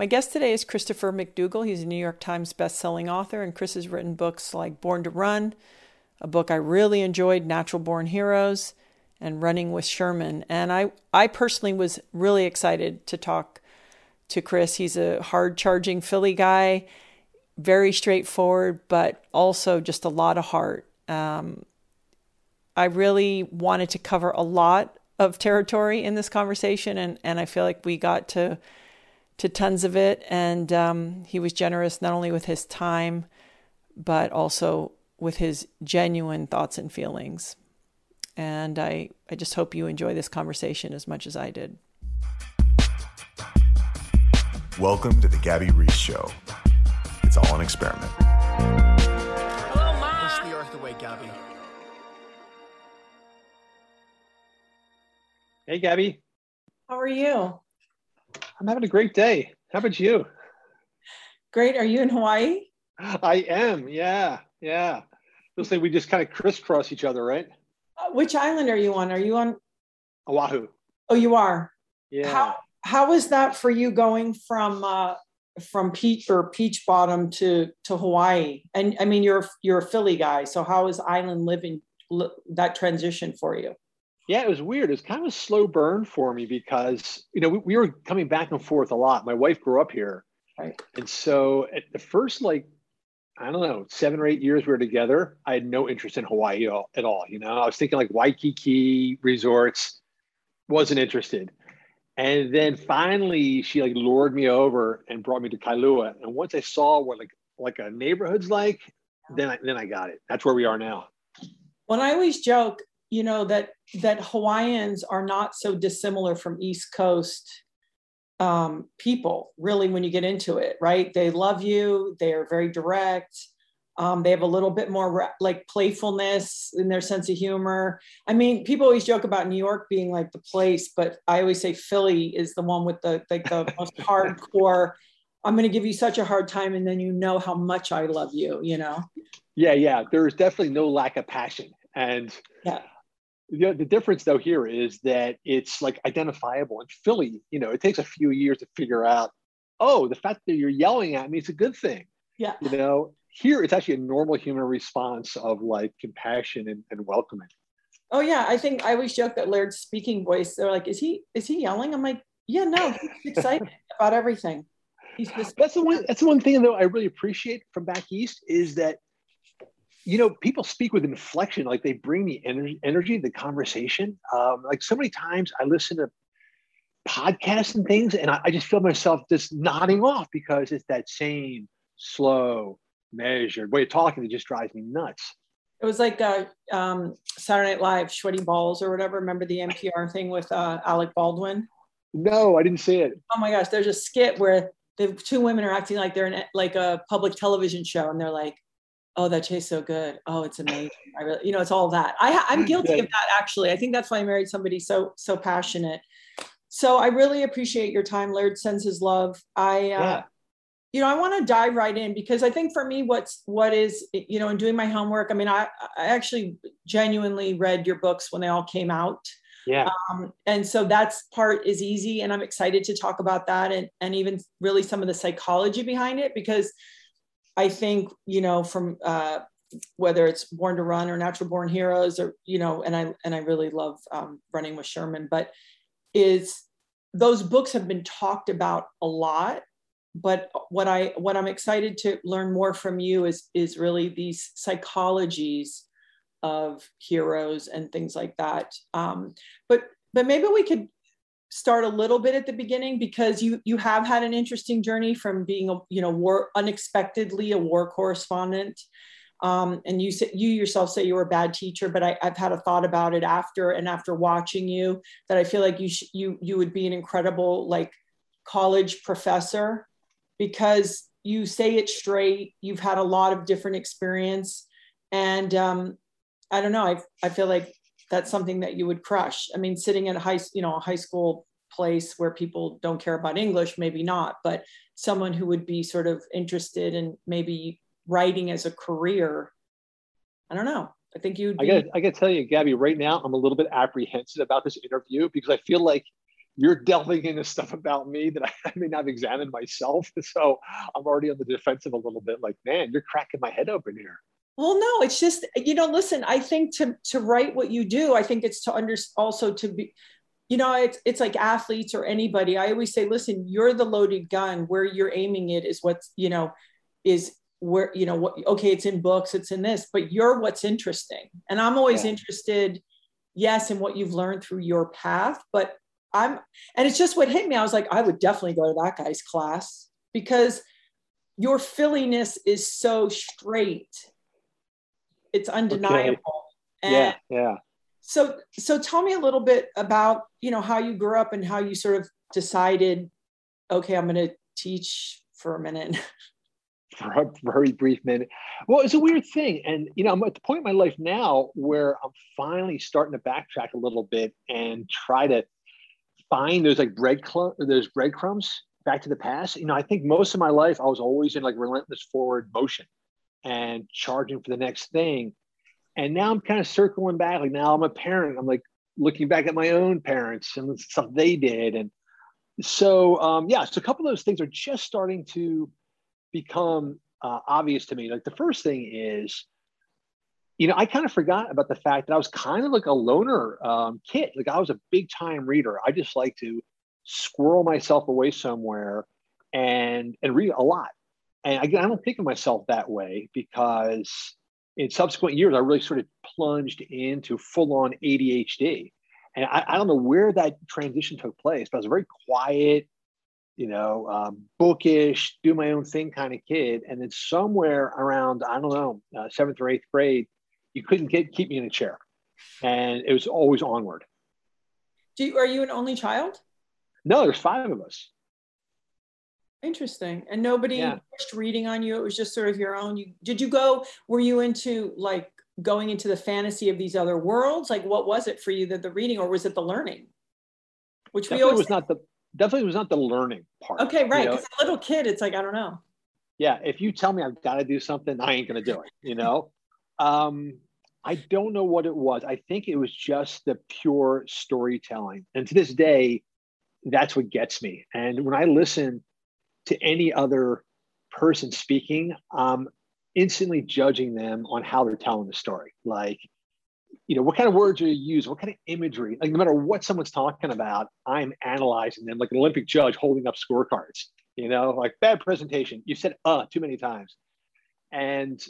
My guest today is Christopher McDougall. He's a New York Times bestselling author, and Chris has written books like Born to Run, a book I really enjoyed, Natural Born Heroes, and Running with Sherman. And I, I personally was really excited to talk to Chris. He's a hard charging Philly guy, very straightforward, but also just a lot of heart. Um, I really wanted to cover a lot of territory in this conversation, and, and I feel like we got to to tons of it. And um, he was generous not only with his time, but also with his genuine thoughts and feelings. And I, I just hope you enjoy this conversation as much as I did. Welcome to the Gabby Reece Show. It's all an experiment. Hello, Ma. Push the earth away, Gabby. Hey, Gabby. How are you? I'm having a great day. How about you? Great. Are you in Hawaii? I am. Yeah. Yeah. Looks like we just kind of crisscross each other, right? Uh, which island are you on? Are you on Oahu. Oh, you are. Yeah. How how was that for you going from uh, from Peach or Peach Bottom to to Hawaii? And I mean, you're you're a Philly guy, so how is island living that transition for you? Yeah, it was weird. It was kind of a slow burn for me because you know we, we were coming back and forth a lot. My wife grew up here, right? And so at the first like I don't know seven or eight years we were together, I had no interest in Hawaii at all. You know, I was thinking like Waikiki resorts, wasn't interested. And then finally, she like lured me over and brought me to Kailua. And once I saw what like like a neighborhood's like, then I then I got it. That's where we are now. When I always joke, you know that that Hawaiians are not so dissimilar from East Coast um, people. Really, when you get into it, right? They love you. They are very direct. Um, they have a little bit more like playfulness in their sense of humor. I mean, people always joke about New York being like the place, but I always say Philly is the one with the like the most hardcore. I'm going to give you such a hard time, and then you know how much I love you. You know. Yeah, yeah. There's definitely no lack of passion, and yeah the, the difference though here is that it's like identifiable in philly. You know it takes a few years to figure out oh the fact that you're yelling at me is a good thing. Yeah. You know here it's actually a normal human response of like compassion and, and welcoming. Oh yeah. I think i always joke that laird's speaking voice they're like is he is he yelling? I'm like yeah no he's excited about everything. He's just that's the one that's the one thing though i really appreciate from back east is that you know, people speak with inflection, like they bring the energy, energy, the conversation. Um, like so many times I listen to podcasts and things, and I, I just feel myself just nodding off because it's that same slow, measured way of talking that just drives me nuts. It was like uh, um, Saturday Night Live, Schweddy Balls or whatever. Remember the NPR thing with uh, Alec Baldwin? No, I didn't see it. Oh my gosh, there's a skit where the two women are acting like they're in like a public television show, and they're like, oh that tastes so good oh it's amazing i really you know it's all that i i'm guilty of that actually i think that's why i married somebody so so passionate so I really appreciate your time. Laird sends his love. I, uh, yeah. you know, I want to dive right in because I think for me, what's what is, you know, in doing my homework. I mean, I, I actually genuinely read your books when they all came out. Yeah. Um, and so that's part is easy, and I'm excited to talk about that and and even really some of the psychology behind it because I think you know from uh, whether it's Born to Run or Natural Born Heroes or you know, and I and I really love um, Running with Sherman, but is those books have been talked about a lot but what i what i'm excited to learn more from you is is really these psychologies of heroes and things like that. Um, but but maybe we could start a little bit at the beginning because you you have had an interesting journey from being a you know war unexpectedly a war correspondent um, and you said you yourself say you were a bad teacher, but I, have had a thought about it after and after watching you that I feel like you sh- you you would be an incredible like college professor because you say it straight. You've had a lot of different experience, and um, I don't know. I I feel like that's something that you would crush. I mean, sitting in a high you know a high school place where people don't care about English, maybe not, but someone who would be sort of interested in maybe writing as a career, I don't know. I think you'd. Be- I got. I got to tell you, Gabby. Right now, I'm a little bit apprehensive about this interview because I feel like you're delving into stuff about me that I may not have examined myself. So I'm already on the defensive a little bit. Like, man, you're cracking my head open here. Well, no, it's just you know. Listen, I think to to write what you do, I think it's to under also to be you know it's, it's like athletes or anybody i always say listen you're the loaded gun where you're aiming it is what's you know is where you know what okay it's in books it's in this but you're what's interesting and i'm always yeah. interested yes in what you've learned through your path but i'm and it's just what hit me i was like i would definitely go to that guy's class because your filliness is so straight it's undeniable okay. yeah yeah so so tell me a little bit about you know how you grew up and how you sort of decided okay i'm going to teach for a minute for a very brief minute. Well, it's a weird thing. And, you know, I'm at the point in my life now where I'm finally starting to backtrack a little bit and try to find those like bread clump, those breadcrumbs back to the past. You know, I think most of my life I was always in like relentless forward motion and charging for the next thing. And now I'm kind of circling back. Like now I'm a parent. I'm like looking back at my own parents and stuff they did. And so, um, yeah, so a couple of those things are just starting to become uh, obvious to me. Like the first thing is, you know, I kind of forgot about the fact that I was kind of like a loner um, kid. Like I was a big time reader. I just like to squirrel myself away somewhere and and read a lot. And again, I don't think of myself that way because in subsequent years, I really sort of plunged into full on ADHD. And I, I, don't know where that transition took place, but I was a very quiet, you know, um, bookish, do my own thing kind of kid. And then somewhere around, I don't know, uh, seventh or eighth grade, you couldn't get keep me in a chair, and it was always onward. Do you, are you an only child? No, there's five of us. Interesting. And nobody yeah. pushed reading on you. It was just sort of your own. You did you go? Were you into like going into the fantasy of these other worlds? Like, what was it for you? That the reading, or was it the learning? Which Definitely we always was not the definitely was not the learning part. Okay, right. Because a little kid, it's like I don't know. Yeah, if you tell me I've got to do something, I ain't gonna do it. You know, um, I don't know what it was. I think it was just the pure storytelling, and to this day, that's what gets me. And when I listen to any other person speaking, I'm instantly judging them on how they're telling the story. Like you know, what kind of words are you use? What kind of imagery? Like no matter what someone's talking about, I'm analyzing them like an Olympic judge holding up scorecards. You know, like bad presentation. You said uh too many times. And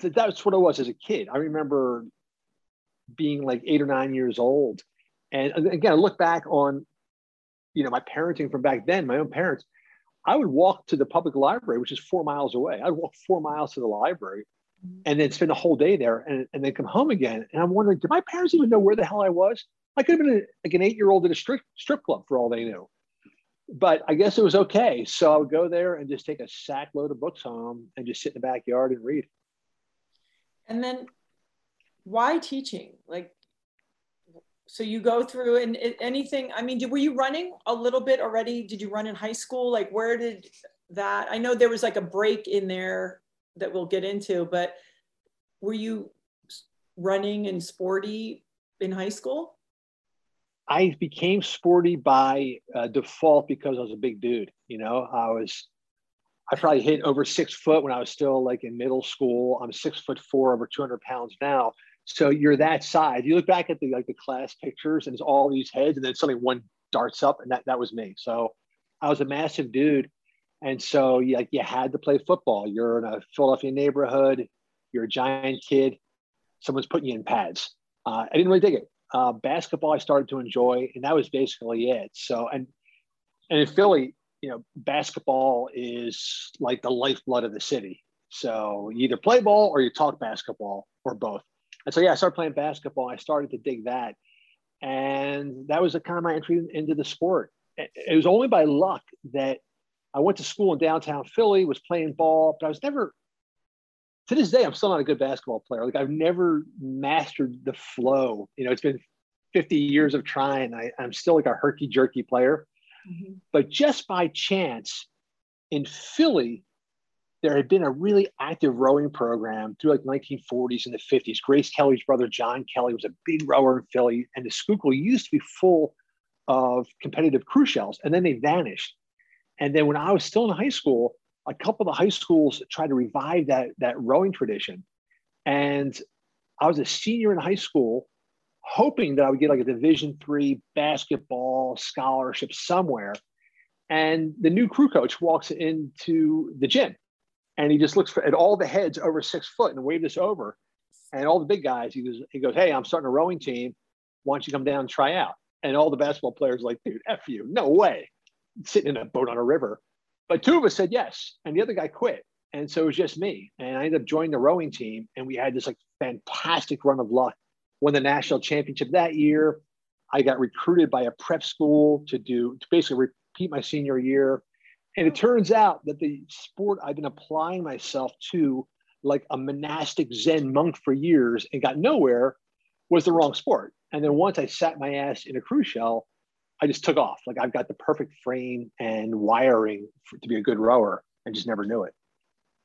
that's what it was as a kid. I remember being like eight or nine years old. And again, I look back on, you know, my parenting from back then, my own parents. I would walk to the public library, which is four miles away. I'd walk four miles to the library mm-hmm. and then spend a whole day there and, and then come home again. And I'm wondering, did my parents even know where the hell I was? I could have been a, like an eight year old at a strip, strip club for all they knew. But I guess it was okay. So I would go there and just take a sack load of books home and just sit in the backyard and read. And then why teaching? Like, so you go through and anything i mean were you running a little bit already? Did you run in high school? Like where did that i know there was like a break in there that we'll get into but were you running and sporty in high school? I became sporty by uh, default because i was a big dude you know? I was i probably hit over six foot when i was still like in middle school. I'm six foot four over 200 pounds now so you're that size. You look back at the like the class pictures, and it's all these heads, and then suddenly one darts up, and that that was me. So I was a massive dude, and so you, like you had to play football. You're in a Philadelphia neighborhood. You're a giant kid. Someone's putting you in pads. Uh, I didn't really dig it. Uh, basketball, I started to enjoy, and that was basically it. So and and in Philly, you know, basketball is like the lifeblood of the city. So you either play ball or you talk basketball or both. And so, yeah, I started playing basketball. I started to dig that. And that was a kind of my entry into the sport. It was only by luck that I went to school in downtown Philly, was playing ball, but I was never, to this day, I'm still not a good basketball player. Like I've never mastered the flow. You know, it's been 50 years of trying. I, am still like a herky jerky player. Mm-hmm. But just by chance in Philly, there had been a really active rowing program through like 1940s and the 50s. Grace Kelly's brother John Kelly was a big rower in Philly, and the Schuylkill used to be full of competitive crew shells, and then they vanished. And then when I was still in high school, a couple of the high schools tried to revive that that rowing tradition, and I was a senior in high school, hoping that I would get like a Division three basketball scholarship somewhere. And the new crew coach walks into the gym and he just looks for, at all the heads over six foot and waved us over. And all the big guys, he goes, he goes, Hey, I'm starting a rowing team. Why don't you come down and try out? And all the basketball players like, dude, F you, no way. Sitting in a boat on a river. But two of us said yes. And the other guy quit. And so it was just me. And I ended up joining the rowing team. And we had this like fantastic run of luck. Won the national championship that year. I got recruited by a prep school to do to basically repeat my senior year. And it turns out that the sport I've been applying myself to, like a monastic Zen monk for years and got nowhere, was the wrong sport. And then once I sat my ass in a cruise shell, I just took off. Like I've got the perfect frame and wiring for, to be a good rower. I just never knew it.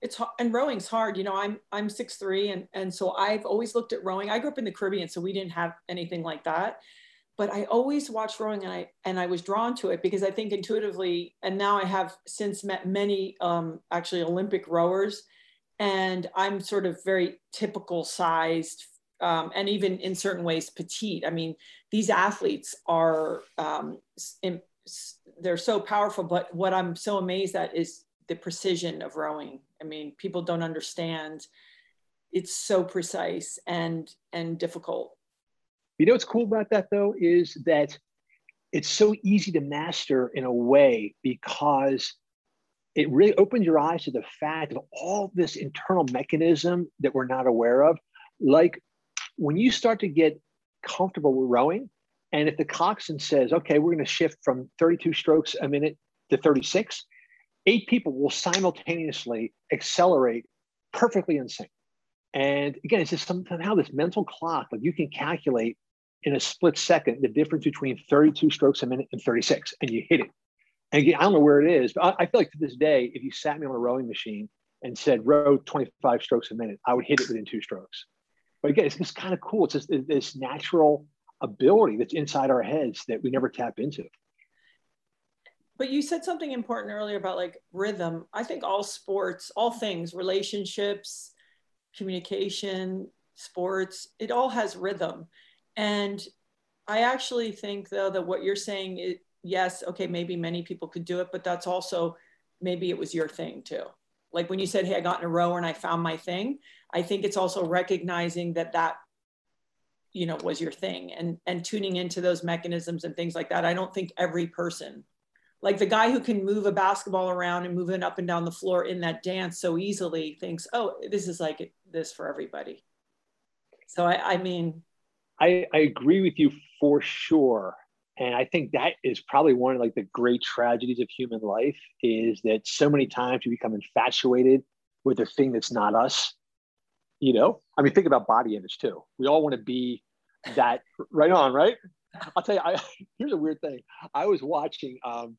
It's and rowing's hard. You know, I'm I'm six three, and and so I've always looked at rowing. I grew up in the Caribbean, so we didn't have anything like that but I always watched rowing and I and I was drawn to it because I think intuitively, and now I have since met many um, actually Olympic rowers, and I'm sort of very typical sized um, and even in certain ways petite. I mean, these athletes are um, in, they're so powerful, but what I'm so amazed at is the precision of rowing. I mean, people don't understand. It's so precise and and difficult you know what's cool about that though is that it's so easy to master in a way because it really opens your eyes to the fact of all this internal mechanism that we're not aware of. Like when you start to get comfortable with rowing, and if the coxswain says, okay, we're going to shift from 32 strokes a minute to 36, eight people will simultaneously accelerate perfectly in sync. And again, it's just somehow this mental clock, like you can calculate in a split second the difference between 32 strokes a minute and 36, and you hit it. And again, I don't know where it is, but I, feel like to this day, if you sat me on a rowing machine and said row 25 strokes a minute, I would hit it within two strokes. But again, it's just kind of cool. It's just this natural ability that's inside our heads that we never tap into. But you said something important earlier about like rhythm. I think all sports, all things, relationships, communication, sports, it all has rhythm. And I actually think though that what you're saying is yes, okay, maybe many people could do it, but that's also maybe it was your thing too. Like when you said, "Hey, I got in a row and I found my thing," I think it's also recognizing that that you know was your thing and and tuning into those mechanisms and things like that. I don't think every person like the guy who can move a basketball around and move it up and down the floor in that dance so easily thinks, "Oh, this is like this for everybody." So I, I mean, I, I agree with you for sure. And I think that is probably one of like the great tragedies of human life is that so many times we become infatuated with a thing that's not us. You know, I mean, think about body image too. We all want to be that right on, right? I'll tell you, I, here's a weird thing. I was watching um,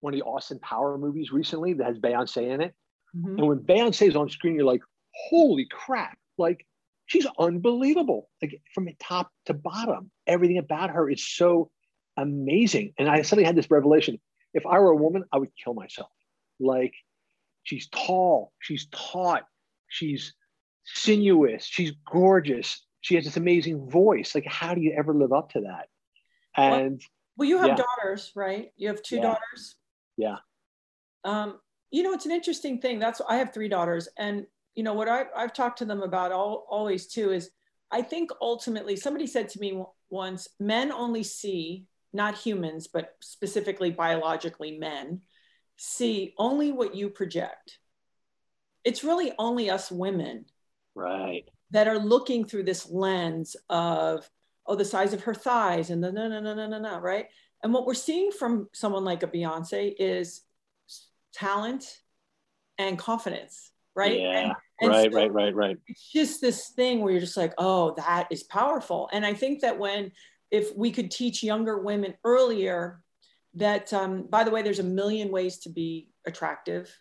one of the Austin Power movies recently that has Beyonce in it. Mm-hmm. And when Beyonce is on screen, you're like, holy crap. Like, she's unbelievable. Like, from top to bottom, everything about her is so amazing. And I suddenly had this revelation if I were a woman, I would kill myself. Like, she's tall, she's taut, she's sinuous, she's gorgeous, she has this amazing voice. Like, how do you ever live up to that? And well, well you have yeah. daughters, right? You have two yeah. daughters. Yeah. Um, you know, it's an interesting thing. That's I have three daughters, and you know what I, I've talked to them about all, always too is I think ultimately somebody said to me once, men only see not humans, but specifically biologically men see only what you project. It's really only us women, right, that are looking through this lens of, oh, the size of her thighs and the no, no, no, no, no, no, right? And what we're seeing from someone like a Beyonce is talent and confidence, right? Yeah. And, and right, so right, right, right. It's just this thing where you're just like, oh, that is powerful. And I think that when, if we could teach younger women earlier that, um, by the way, there's a million ways to be attractive.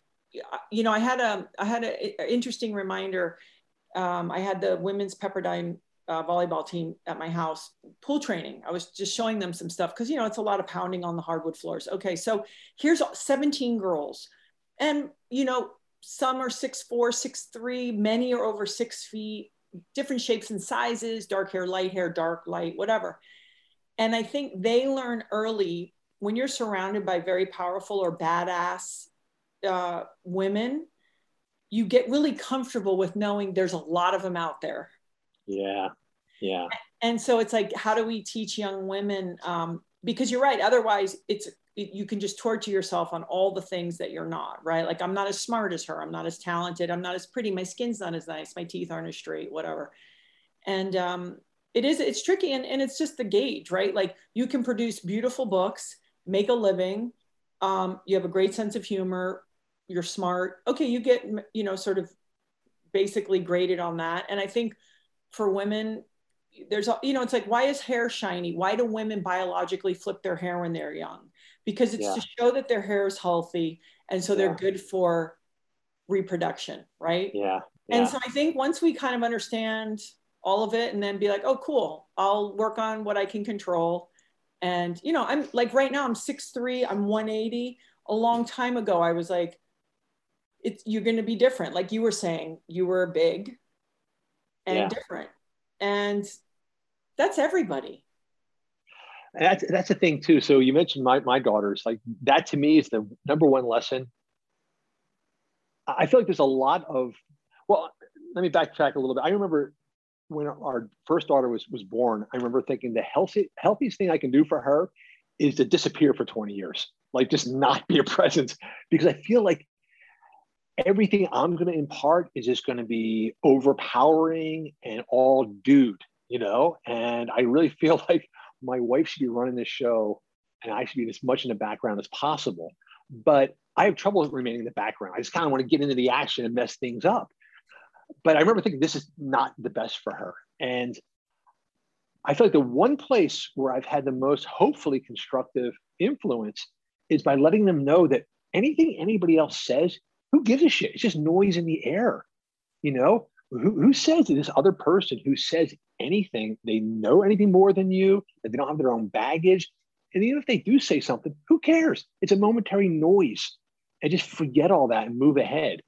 You know, I had a, I had an interesting reminder um, I had the women's Pepperdine uh, volleyball team at my house pool training. I was just showing them some stuff because you know it's a lot of pounding on the hardwood floors. Okay, so here's 17 girls, and you know some are six four, six three, many are over six feet, different shapes and sizes, dark hair, light hair, dark, light, whatever. And I think they learn early when you're surrounded by very powerful or badass uh, women you get really comfortable with knowing there's a lot of them out there. Yeah. Yeah. And so it's like, how do we teach young women? Um, because you're right. Otherwise, it's it, you can just torture yourself on all the things that you're not. Right? Like I'm not as smart as her. I'm not as talented. I'm not as pretty. My skin's not as nice. My teeth aren't as straight. Whatever. And um, it is. It's tricky, and and it's just the gauge, right? Like you can produce beautiful books, make a living. Um, you have a great sense of humor you're smart okay you get you know sort of basically graded on that and i think for women there's you know it's like why is hair shiny why do women biologically flip their hair when they're young because it's yeah. to show that their hair is healthy and so they're good for reproduction right? Yeah. yeah. And so i think once we kind of understand all of it and then be like oh cool. I'll work on what i can control. And you know i'm like right now i'm 6'3 i'm 180 a long time ago i was like it's you're going to be different. Like you were saying you were big and yeah. different. And that's everybody that's that's the thing too. So you mentioned my, my daughters like that to me is the number one lesson. I feel like there's a lot of well let me backtrack a little bit. I remember when our first daughter was was born i remember thinking the healthy, healthiest thing i can do for her is to disappear for 20 years like just not be a presence. Because i feel like everything I'm going to impart is just going to be overpowering and all dude, you know? And I really feel like my wife should be running this show and I should be as much in the background as possible. But I have trouble remaining in the background. I just kind of want to get into the action and mess things up. But I remember thinking this is not the best for her. And I feel like the one place where I've had the most hopefully constructive influence is by letting them know that anything anybody else says who gives a shit? It's just noise in the air. You know, who, says that this other person who says anything, they know anything more than you, that they don't have their own baggage. And even if they do say something, who cares? It's a momentary noise. And just forget all that and move ahead.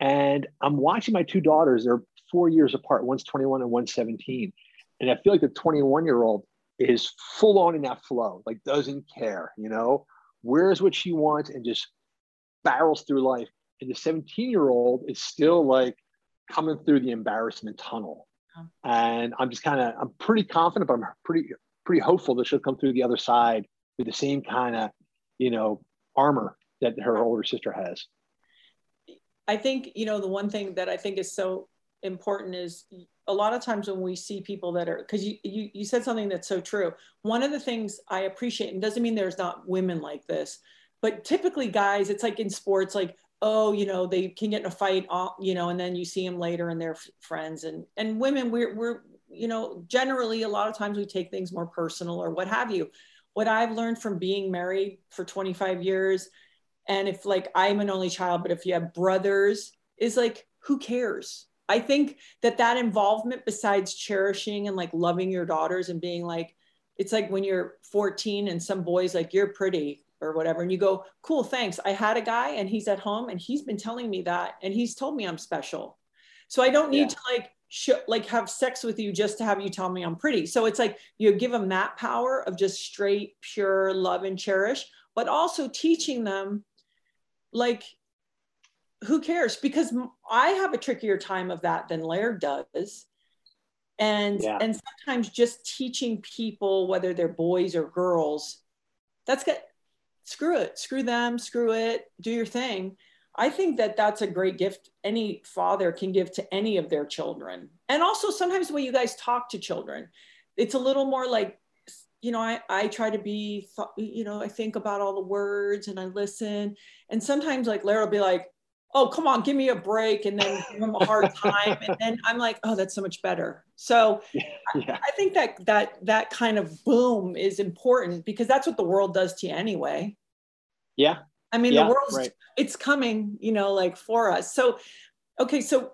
And I'm watching my two daughters, they're four years apart. One's 21 and one's 17. And I feel like the 21 year old is full on in that flow, like doesn't care, you know, wears what she wants and just barrels through life and the 17 year old is still like coming through the embarrassment tunnel. Uh-huh. And I'm just kind of, I'm pretty confident, but I'm pretty, pretty hopeful that she'll come through the other side with the same kind of, you know, armor that her older sister has. I think, you know, the one thing that I think is so important is a lot of times when we see people that are because you, you you said something that's so true one of the things i appreciate and doesn't mean there's not women like this but typically guys it's like in sports like oh you know they can get in a fight you know and then you see them later and they're friends and and women we're we're you know, generally a lot of times we take things more personal or what have you. What I've learned from being married for 25 years, and if like I'm an only child, but if you have brothers, is like, who cares? I think that that involvement, besides cherishing and like loving your daughters and being like, it's like when you're 14 and some boys like, you're pretty or whatever. And you go, cool, thanks. I had a guy and he's at home and he's been telling me that. And he's told me I'm special. So I don't need yeah. to like, sh- like have sex with you just to have you tell me I'm pretty. So it's like you give them that power of just straight, pure love and cherish, but also teaching them like who cares? Because I have a trickier time of that than Laird does. And yeah. and sometimes just teaching people, whether they're boys or girls, that's good. Screw it, screw them, screw it, do your thing. I think that that's a great gift any father can give to any of their children. And also sometimes when you guys talk to children, it's a little more like, you know, I, I try to be, you know, I think about all the words and I listen. And sometimes like Laird will be like, oh come on give me a break and then give them a hard time and then i'm like oh that's so much better. So yeah. I, I, think that that that kind of boom is important because that's what the world does to you anyway. Yeah i mean yeah, the world's right. it's coming you know like for us. So okay so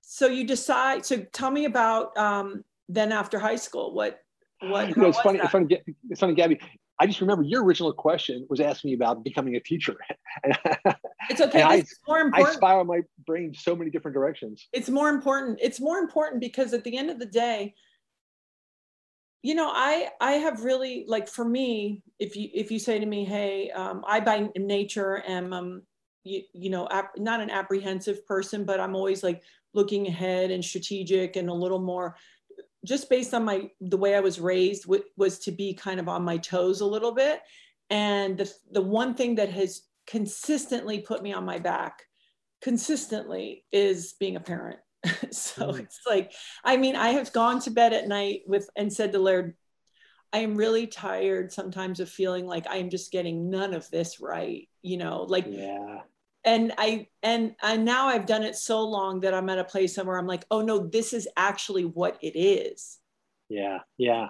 so you decide so tell me about um then after high school what what know, it's funny, it's funny it's funny gabby I just remember your original question was asking me about becoming a teacher. it's okay. I, it's more important. I spiral my brain so many different directions. It's more important. It's more important because at the end of the day, you know, I I have really like for me, if you if you say to me, hey, um, I by nature am um, you, you know ap- not an apprehensive person, but I'm always like looking ahead and strategic and a little more just based on my the way I was raised w- was to be kind of on my toes a little bit. And the the one thing that has consistently put me on my back consistently is being a parent. so mm. it's like, I mean, I have gone to bed at night with and said to Laird, I am really tired sometimes of feeling like I am just getting none of this right. You know, like yeah and I and and now I've done it so long that I'm at a place where I'm like, oh no, this is actually what it is. Yeah, yeah.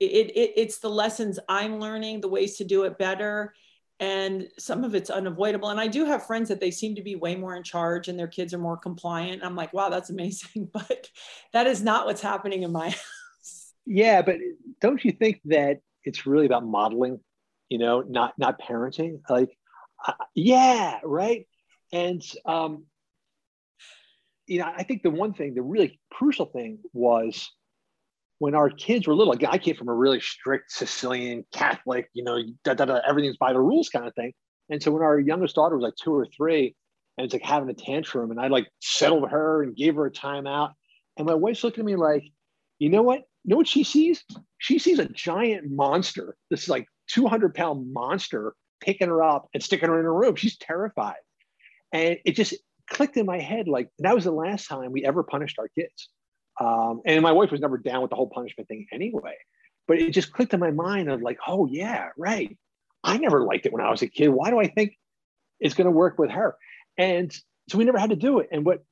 It, it it's the lessons I'm learning, the ways to do it better, and some of it's unavoidable. And I do have friends that they seem to be way more in charge, and their kids are more compliant. I'm like, wow, that's amazing, but that is not what's happening in my house. Yeah, but don't you think that it's really about modeling? You know, not not parenting. Like yeah, right. And um, you know, I think the one thing, the really crucial thing was when our kids were little. Again, I came from a really strict Sicilian Catholic, you know, da, da, da, everything's by the rules kind of thing. And so when our youngest daughter was like two or three, and it's like having a tantrum, and I like settled her and gave her a timeout, and my wife's looking at me like, you know what? You know what she sees? She sees a giant monster. This is like 200 pound monster picking her up and sticking her in a room. She's terrified. And it just clicked in my head like that was the last time we ever punished our kids. Um, and my wife was never down with the whole punishment thing anyway. But it just clicked in my mind of like, oh, yeah, right. I never liked it when I was a kid. Why do I think it's going to work with her? And so we never had to do it. And what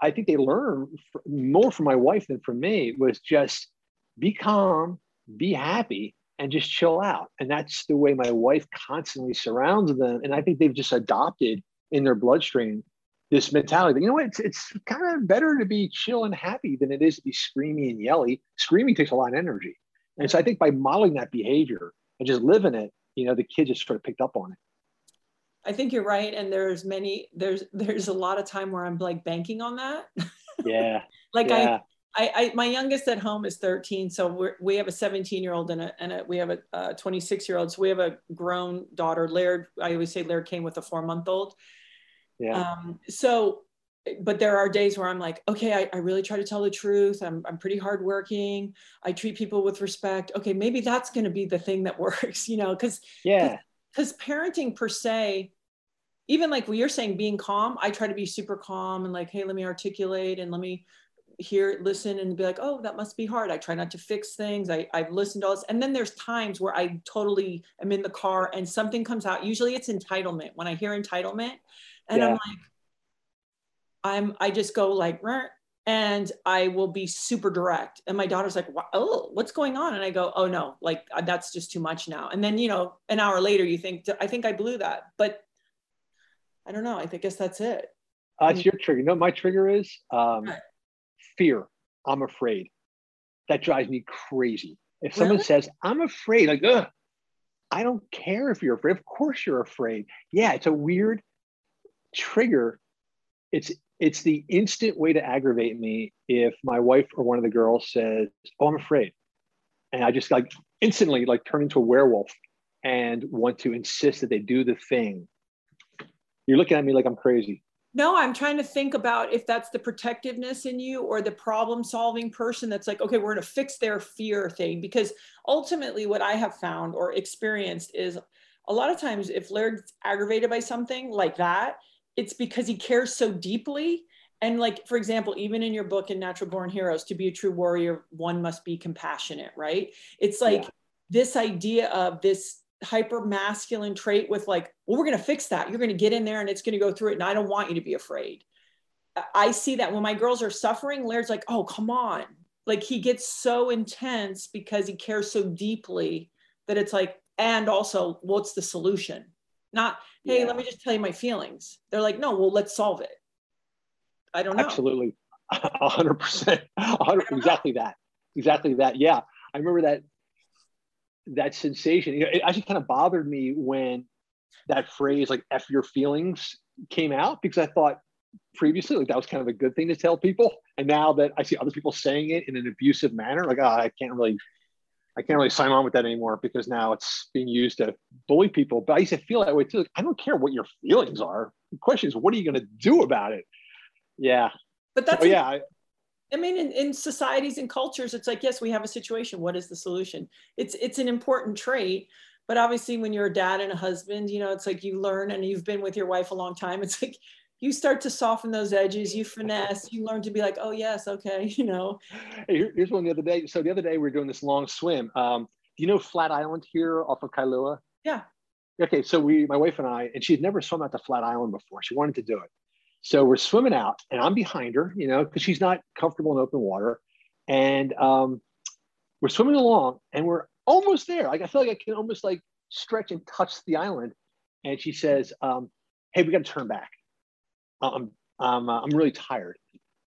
I think they learned more from my wife than from me was just be calm, be happy, and just chill out. And that's the way my wife constantly surrounds them. And I think they've just adopted in their bloodstream this mentality that, you know what, it's, it's kind of better to be chill and happy than it is to be screamy and yelly. Screaming takes a lot of energy. And so I think by modeling that behavior and just living it, you know, the kids just sort of picked up on it. I think you're right. And there's many, there's, there's a lot of time where I'm like banking on that. Yeah. like yeah. I, I, my youngest at home is 13. So we we have a 17 year old and a, and a, we have a 26 year old. So we have a grown daughter. Laird, I always say Laird came with a four month old. Yeah. Um, so, but there are days where I'm like, okay, I, I really try to tell the truth. I'm, I'm pretty hardworking. I treat people with respect. Okay, maybe that's going to be the thing that works, you know, because yeah, because parenting per se, even like what you're saying, being calm, I try to be super calm and like, hey, let me articulate and let me hear listen and be like oh that must be hard i try not to fix things I, i've listened to all this and then there's times where i totally am in the car and something comes out usually it's entitlement when i hear entitlement and yeah. i'm like i'm i just go like and I will be super direct. And my daughter's like, "Oh, what's going on?" And I go, "Oh no, like uh, that's just too much now." And then you know, an hour later, you think, "I think I blew that," but I don't know. I think, guess that's it. Uh, it's your trigger. You know, my trigger is um, fear. I'm afraid. That drives me crazy. If someone Really? says, "I'm afraid," like, ugh, I don't care if you're afraid. Of course you're afraid. Yeah, it's a weird trigger. It's it's the instant way to aggravate me if my wife or one of the girls says, "Oh, I'm afraid," and I just like instantly like turn into a werewolf and want to insist that they do the thing. You're looking at me like I'm crazy. No, I'm trying to think about if that's the protectiveness in you or the problem solving person that's like, okay, we're going to fix their fear thing. Because ultimately, what I have found or experienced is a lot of times if Laird's aggravated by something like that, it's because he cares so deeply. And, like, for example, even in your book in Natural Born Heroes, to be a true warrior, one must be compassionate, right? It's like Yeah. this idea of this hyper masculine trait with like well we're going to fix that you're going to get in there and it's going to go through it and i don't want you to be afraid I- see that when my girls are suffering laird's like oh come on like he gets so intense because he cares so deeply that it's like and also what's the solution not hey Yeah. let me just tell you my feelings they're like no well let's solve it i don't know Absolutely. A hundred percent. A hundred exactly that. Exactly that. Yeah. I remember that that sensation. You know, it actually kind of bothered me when that phrase like F your feelings came out because I thought previously like that was kind of a good thing to tell people. And now that I see other people saying it in an abusive manner, like oh, I can't really I can't really sign on with that anymore because now it's being used to bully people. But I used to feel that way too. Like, I don't care what your feelings are. The question is, what are you going to do about it? Yeah. but that's yeah. I, I mean, in, in societies and cultures, it's like, yes, we have a situation. What is the solution? It's it's an important trait, but obviously, when you're a dad and a husband, you know, it's like you learn, and you've been with your wife a long time. It's like you start to soften those edges. You finesse. You learn to be like, oh yes, okay, you know. Hey, here's one the other day. So the other day we were doing this long swim. Um, do you know Flat Island here off of Kailua? Yeah. Okay, so we, my wife and I, and she'd never swum out to Flat Island before. She wanted to do it. So we're swimming out, and I'm behind her, you know, because she's not comfortable in open water. And um, we're swimming along, and we're almost there. Like I feel like I can almost like stretch and touch the island. And she says, um, "Hey, we got to turn back. I'm, I'm, uh, I'm really tired."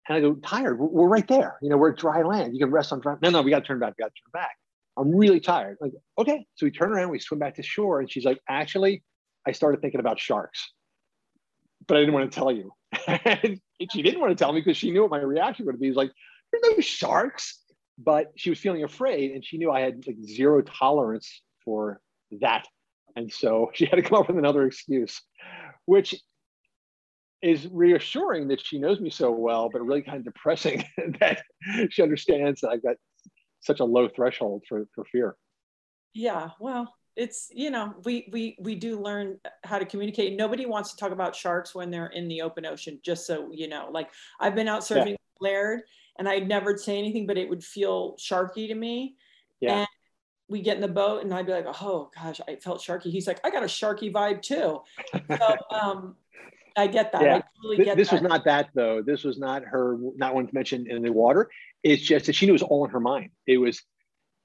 And I go, tired? We're, we're right there. You know, we're dry land. You can rest on dry. No, no, we got to turn back. We got to turn back. I'm really tired. Like, okay. So we turn around, we swim back to shore. And she's like, actually, I started thinking about sharks, but I didn't want to tell you. and she didn't want to tell me because she knew what my reaction would be. It's like, there's no sharks. But she was feeling afraid and she knew I had like zero tolerance for that. And so she had to come up with another excuse, which is reassuring that she knows me so well, but really kind of depressing that she understands that I've got such a low threshold for, for fear. Yeah, well, it's you know, we we we do learn how to communicate. Nobody wants to talk about sharks when they're in the open ocean, just so you know. Like I've been out surfing with Laird and I'd never say anything, but it would feel sharky to me. Yeah. And we get in the boat and I'd be like, oh gosh, I felt sharky. He's like, I got a sharky vibe too. So um I get that. Yeah. I totally get this was not that though. This was not her not wanting to mention in the water. It's just that she knew it was all in her mind. It was,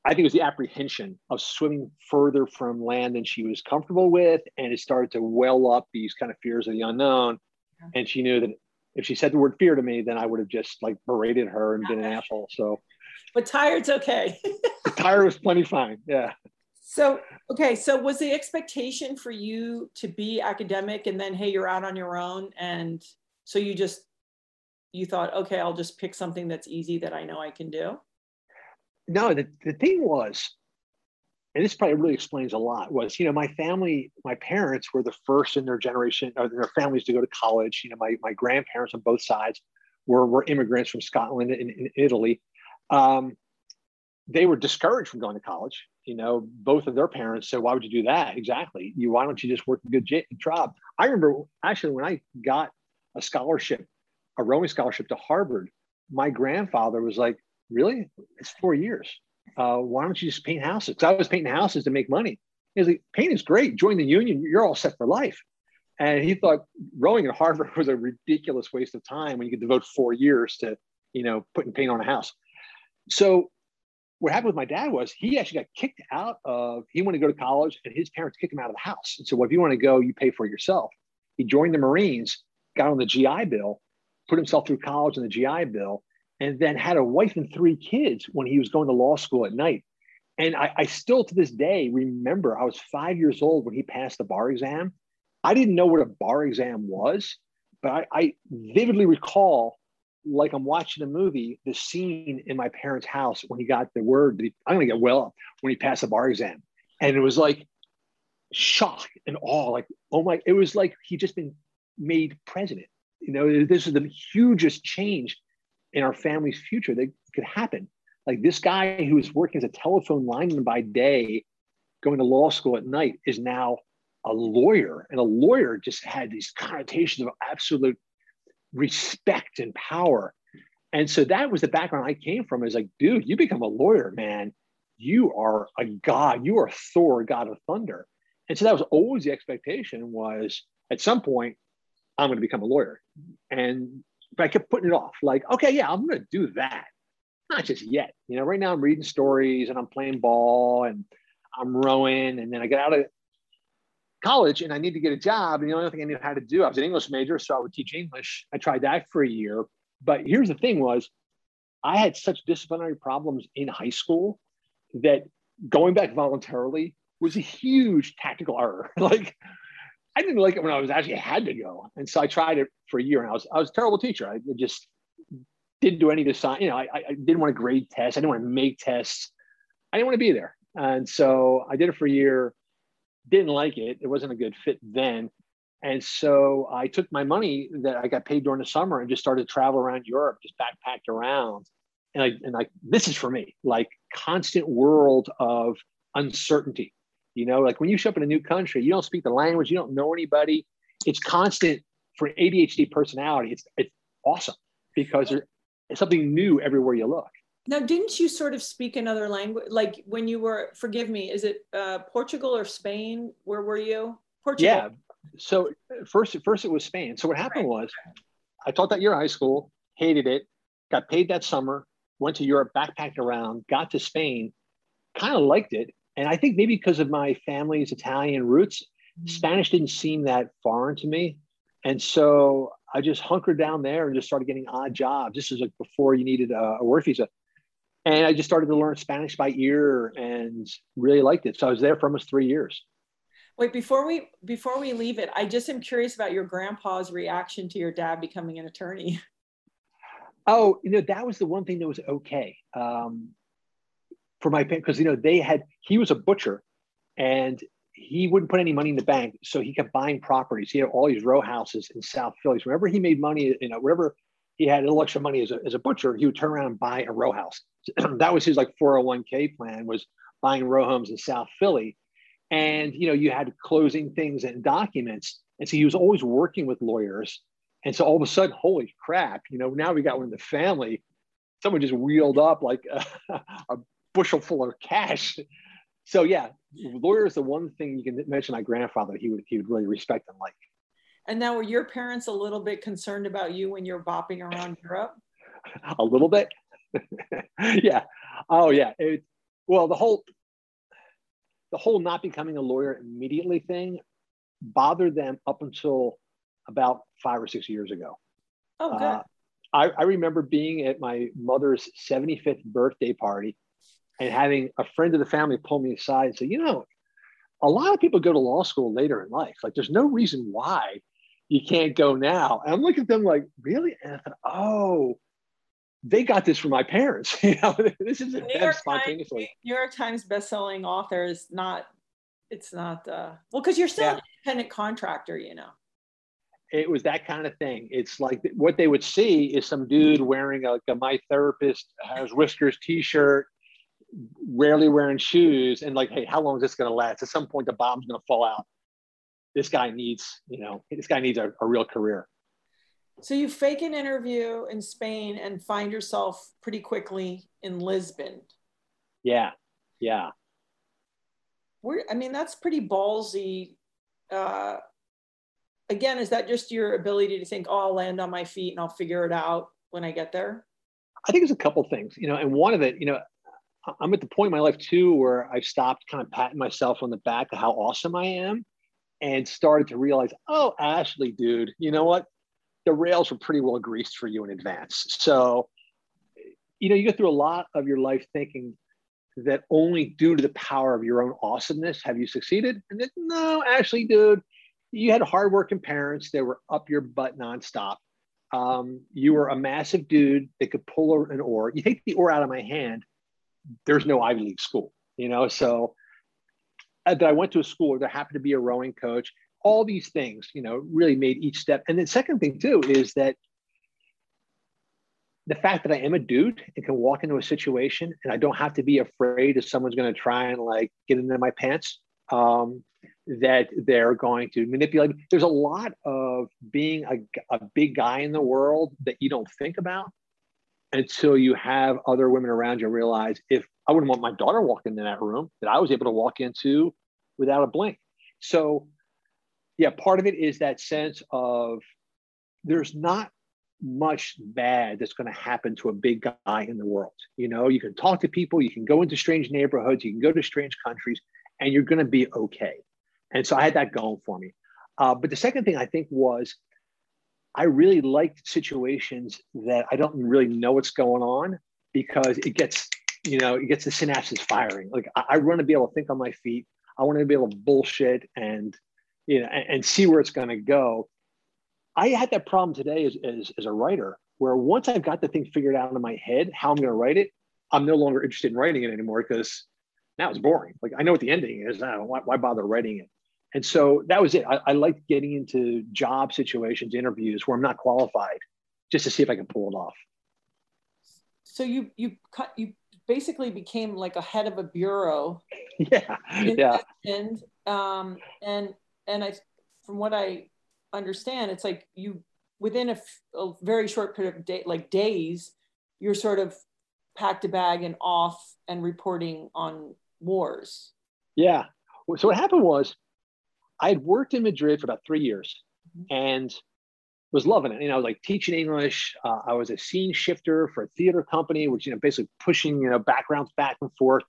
I think it was the apprehension of swimming further from land than she was comfortable with. And it started to well up these kind of fears of the unknown. Yeah. And she knew that if she said the word fear to me, then I would have just like berated her and been an asshole. So but tired's okay. the tire was plenty fine. Yeah. So, okay, so was the expectation for you to be academic and then, hey, you're out on your own? And so you just, you thought, okay, I'll just pick something that's easy that I know I can do? No the, the thing was and this probably really explains a lot was you know my family my parents were the first in their generation or their families to go to college. You know my, my grandparents on both sides were, were immigrants from scotland and, and italy. Um, they were discouraged from going to college you know both of their parents said why would you do that? Exactly. You why don't you just work a good job? I remember actually when i got a scholarship a rowing scholarship to harvard my grandfather was like really it's four years uh, why don't you just paint houses? Because I was painting houses to make money. He was like, painting's great. Join the union. You're all set for life. And he thought rowing at Harvard was a ridiculous waste of time when you could devote four years to you know, putting paint on a house. So what happened with my dad was he actually got kicked out of, he wanted to go to college and his parents kicked him out of the house. And so well, if you want to go, you pay for it yourself. He joined the Marines, got on the GI Bill, put himself through college on the GI Bill, and then had a wife and three kids when he was going to law school at night. And I, I still to this day remember I was five years old when he passed the bar exam. I didn't know what a bar exam was, but I, I vividly recall like I'm watching a movie, the scene in my parents' house when he got the word I'm going to get well when he passed the bar exam. And it was like shock and awe, like, oh my, it was like he just been made president. You know, this is the hugest change in our family's future that could happen. Like this guy who was working as a telephone lineman by day, going to law school at night, is now a lawyer. And a lawyer just had these connotations of absolute respect and power. And so that was the background I came from. Is like, dude, you become a lawyer, man. You are a god. You are Thor, god of thunder. And so that was always the expectation was at some point, I'm going to become a lawyer. And but I kept putting it off. Like, okay, yeah, I'm going to do that. Not just yet. You know, right now I'm reading stories and I'm playing ball and I'm rowing. And then I get out of college and I need to get a job. And the only thing I knew how to do, I was an English major, so I would teach English. I tried that for a year. But here's the thing was I had such disciplinary problems in high school that going back voluntarily was a huge tactical error. like I didn't like it when I was actually had to go. And so I tried it for a year and I was I was a terrible teacher. I just didn't do any of the sign, you know, I, I didn't want to grade tests. I didn't want to make tests. I didn't want to be there. And so I did it for a year didn't like it. It wasn't a good fit then. And so I took my money that I got paid during the summer and just started to travel around Europe, just backpacked around. And I and like this is for me, like constant world of uncertainty. You know, like when you show up in a new country, you don't speak the language, you don't know anybody. It's constant for ADHD personality. It's it's awesome because there's something new everywhere you look. Now, didn't you sort of speak another language? Like when you were, forgive me, is it uh, Portugal or Spain? Where were you? Portugal. Yeah. So first, first it was Spain. So what happened right. was, I taught that year in high school, hated it, got paid that summer, went to Europe, backpacked around, got to Spain, kind of liked it, and I think maybe because of my family's Italian roots, mm-hmm. Spanish didn't seem that foreign to me, and so I just hunkered down there and just started getting odd jobs. This is like before you needed a, a work visa and I just started to learn Spanish by ear and really liked it. So I was there for almost three years. Wait, before we before we leave it, I just am curious about your grandpa's reaction to your dad becoming an attorney. Oh, you know that was the one thing that was okay um, for my parents because you know they had he was a butcher, and he wouldn't put any money in the bank, so he kept buying properties. He had all these row houses in South Philly. So whenever he made money, you know, wherever he had a little extra money as a, as a butcher, he would turn around and buy a row house. that was his like 401k plan was buying row homes in South Philly. And you know, you had closing things and documents. And so he was always working with lawyers. And so all of a sudden, holy crap, you know, now we got one in the family. Someone just wheeled up like a, a bushel full of cash. So yeah, lawyer is the one thing you can mention my grandfather he would he would really respect and like. And now were your parents a little bit concerned about you when you're bopping around Europe? a little bit. yeah. Oh yeah. It, well, the whole the whole not becoming a lawyer immediately thing bothered them up until about five or six years ago. Oh, good. Uh, I, I remember being at my mother's 75th birthday party and having a friend of the family pull me aside and say, you know, a lot of people go to law school later in life. Like, there's no reason why you can't go now. And I'm looking at them like, really? And I thought, oh, they got this from my parents. you know, this isn't them spontaneously. Times, New York Times bestselling author is not. It's not. Uh, well, because you're still yeah. an independent contractor, you know. It was that kind of thing. It's like what they would see is some dude wearing a, a my therapist has whiskers T-shirt, rarely wearing shoes, and like, hey, how long is this going to last? At some point, the bomb's going to fall out. This guy needs, you know, this guy needs a, a real career. So you fake an interview in Spain and find yourself pretty quickly in Lisbon. Yeah, yeah. Where I mean, that's pretty ballsy. Uh, again, is that just your ability to think, "Oh, I'll land on my feet and I'll figure it out when I get there"? I think it's a couple things, you know, and one of it, you know, I'm at the point in my life too where I've stopped kind of patting myself on the back of how awesome I am and started to realize, oh, Ashley, dude, you know what? The rails were pretty well greased for you in advance. So, you know, you go through a lot of your life thinking that only due to the power of your own awesomeness have you succeeded. And then, no, Ashley, dude, you had hardworking parents that were up your butt nonstop. Um, you were a massive dude that could pull an oar. You take the oar out of my hand, there's no Ivy League school, you know. So uh, that I went to a school where there happened to be a rowing coach. All these things, you know, really made each step. And the second thing too is that the fact that I am a dude and can walk into a situation and I don't have to be afraid if someone's going to try and like get into my pants. Um, that they're going to manipulate. There's a lot of being a, a big guy in the world that you don't think about until you have other women around you realize if I wouldn't want my daughter walking into that room that I was able to walk into without a blink. So, yeah, part of it is that sense of there's not much bad that's going to happen to a big guy in the world. You know, you can talk to people, you can go into strange neighborhoods, you can go to strange countries, and you're going to be okay. And so I had that going for me. Uh, but the second thing I think was I really like situations that I don't really know what's going on because it gets, you know, it gets the synapses firing. Like I, I want to be able to think on my feet. I want to be able to bullshit and, you know, and, and see where it's going to go. I had that problem today as, as, as a writer where once I've got the thing figured out in my head, how I'm going to write it, I'm no longer interested in writing it anymore because now it's boring. Like I know what the ending is. Why, why bother writing it? And so that was it. I, I liked getting into job situations, interviews where I'm not qualified, just to see if I can pull it off. So you you cut you basically became like a head of a bureau. yeah, yeah. And um and and I from what I understand, it's like you within a, a very short period of day, like days, you're sort of packed a bag and off and reporting on wars. Yeah. So what happened was I had worked in Madrid for about three years mm-hmm. and was loving it. You know, I was like teaching English. Uh, I was a scene shifter for a theater company, which, you know, basically pushing, you know, backgrounds back and forth.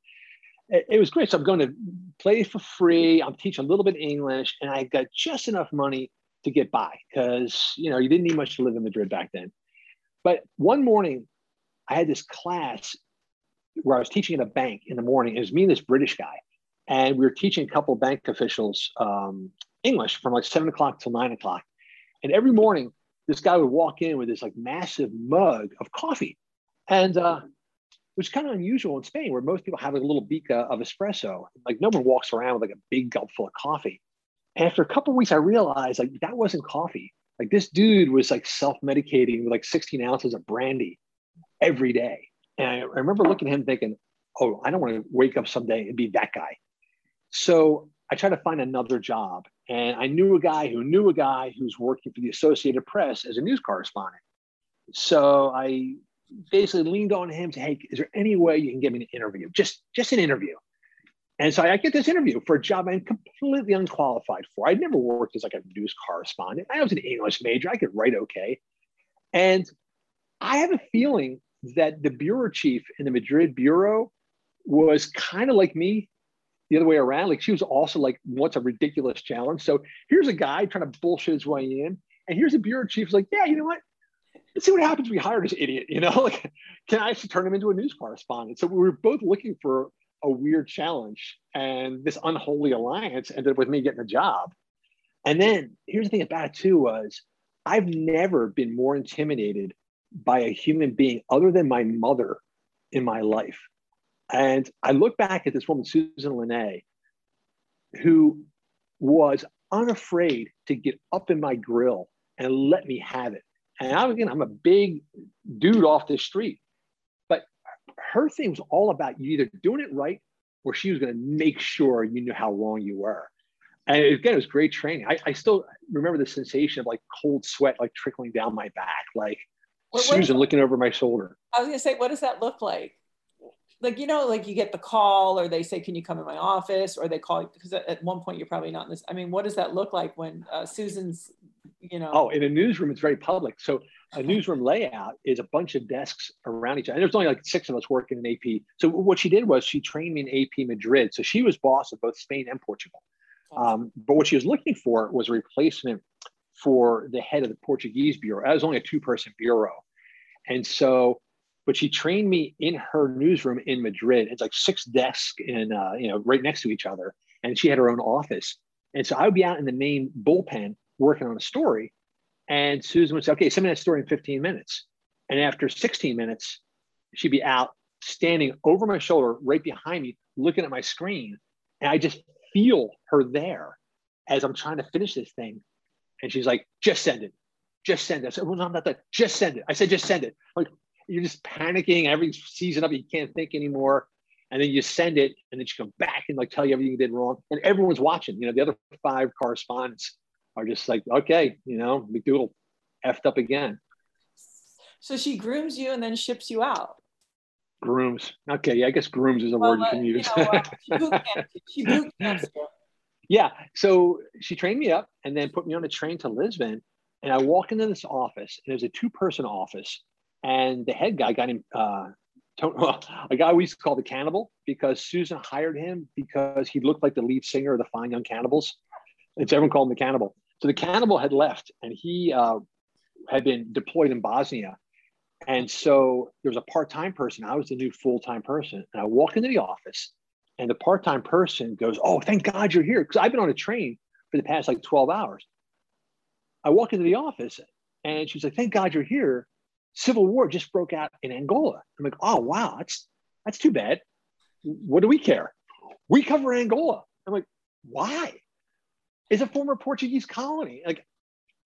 It, it was great. So I'm going to play for free. I'm teaching a little bit English and I got just enough money to get by because, you know, you didn't need much to live in Madrid back then. But one morning, I had this class where I was teaching at a bank in the morning. It was me and this British guy and we were teaching a couple bank officials um, English from like seven o'clock till nine o'clock. And every morning, this guy would walk in with this like massive mug of coffee, and uh, it was kind of unusual in Spain, where most people have like, a little bica of espresso. Like no one walks around with like a big gulp full of coffee. And after a couple weeks, I realized like that wasn't coffee. Like this dude was like self-medicating with like 16 ounces of brandy every day. And I remember looking at him thinking, oh, I don't want to wake up someday and be that guy. So I tried to find another job. And I knew a guy who knew a guy who's working for the Associated Press as a news correspondent. So I basically leaned on him to, hey, is there any way you can get me an interview? Just, just an interview. And so I get this interview for a job I'm completely unqualified for. I'd never worked as like a news correspondent. I was an English major. I could write okay. And I have a feeling that the bureau chief in the Madrid bureau was kind of like me the other way around. Like she was also like wants a ridiculous challenge. So here's a guy trying to bullshit his way in, and here's a bureau chief who's like, yeah, you know what? Let's see what happens. We hire this idiot. You know, like can I actually turn him into a news correspondent? So we were both looking for a weird challenge, and this unholy alliance ended up with me getting a job. And then here's the thing about it too was I've never been more intimidated by a human being other than my mother in my life. And I look back at this woman, Susan Linnee, who was unafraid to get up in my grill and let me have it. And I, again, I'm a big dude off the street, but her thing was all about you either doing it right or she was going to make sure you knew how wrong you were. And again, it was great training. I, I still remember the sensation of like cold sweat, like trickling down my back, like what, Susan looking over my shoulder. I was going to say, what does that look like? Like you know like you get the call or they say can you come in my office? or they call you because at one point you're probably not in this i mean what does that look like when uh, susan's you know? Oh in a newsroom it's very public. So a newsroom layout is a bunch of desks around each other. And there's only like six of us working in ap so what she did was she trained me in ap madrid. So she was boss of both spain and portugal. Um, but what she was looking for was a replacement for the head of the portuguese bureau. That was only a two-person bureau. And so but she trained me in her newsroom in Madrid. It's like six desks and uh, you know right next to each other, and she had her own office. And so I would be out in the main bullpen working on a story, and Susan would say, "Okay, send me that story in 15 minutes." And after 16 minutes, she'd be out standing over my shoulder, right behind me, looking at my screen, and I just feel her there as I'm trying to finish this thing. And she's like, "Just send it." Just send it. I said, well, no, not that. Just send it. I said, just send it. I'm like, you're just panicking. Every season up, you can't think anymore. And then you send it, and then you come back and like tell you everything you did wrong. And everyone's watching. You know, the other five correspondents are just like, okay, you know, McDougall effed up again. So she grooms you and then ships you out. Grooms. Okay, yeah, I guess grooms is a well, word you can use. You know, uh, she boot camps, she boot camps yeah. So she trained me up and then put me on a train to Lisbon. And I walk into this office, and it was a two-person office and the head guy got him, uh, a guy we used to call the cannibal because Susan hired him because he looked like the lead singer of the Fine Young Cannibals. It's everyone called him the cannibal. So the cannibal had left and he uh, had been deployed in Bosnia. And so there was a part time person. I was the new full time person. And I walk into the office and the part time person goes, Oh, thank God you're here. Because I've been on a train for the past like 12 hours. I walk into the office and she's like, Thank God you're here civil war just broke out in Angola. I'm like, oh wow, that's that's too bad. What do we care? We cover Angola. I'm like, why? It's a former Portuguese colony. Like,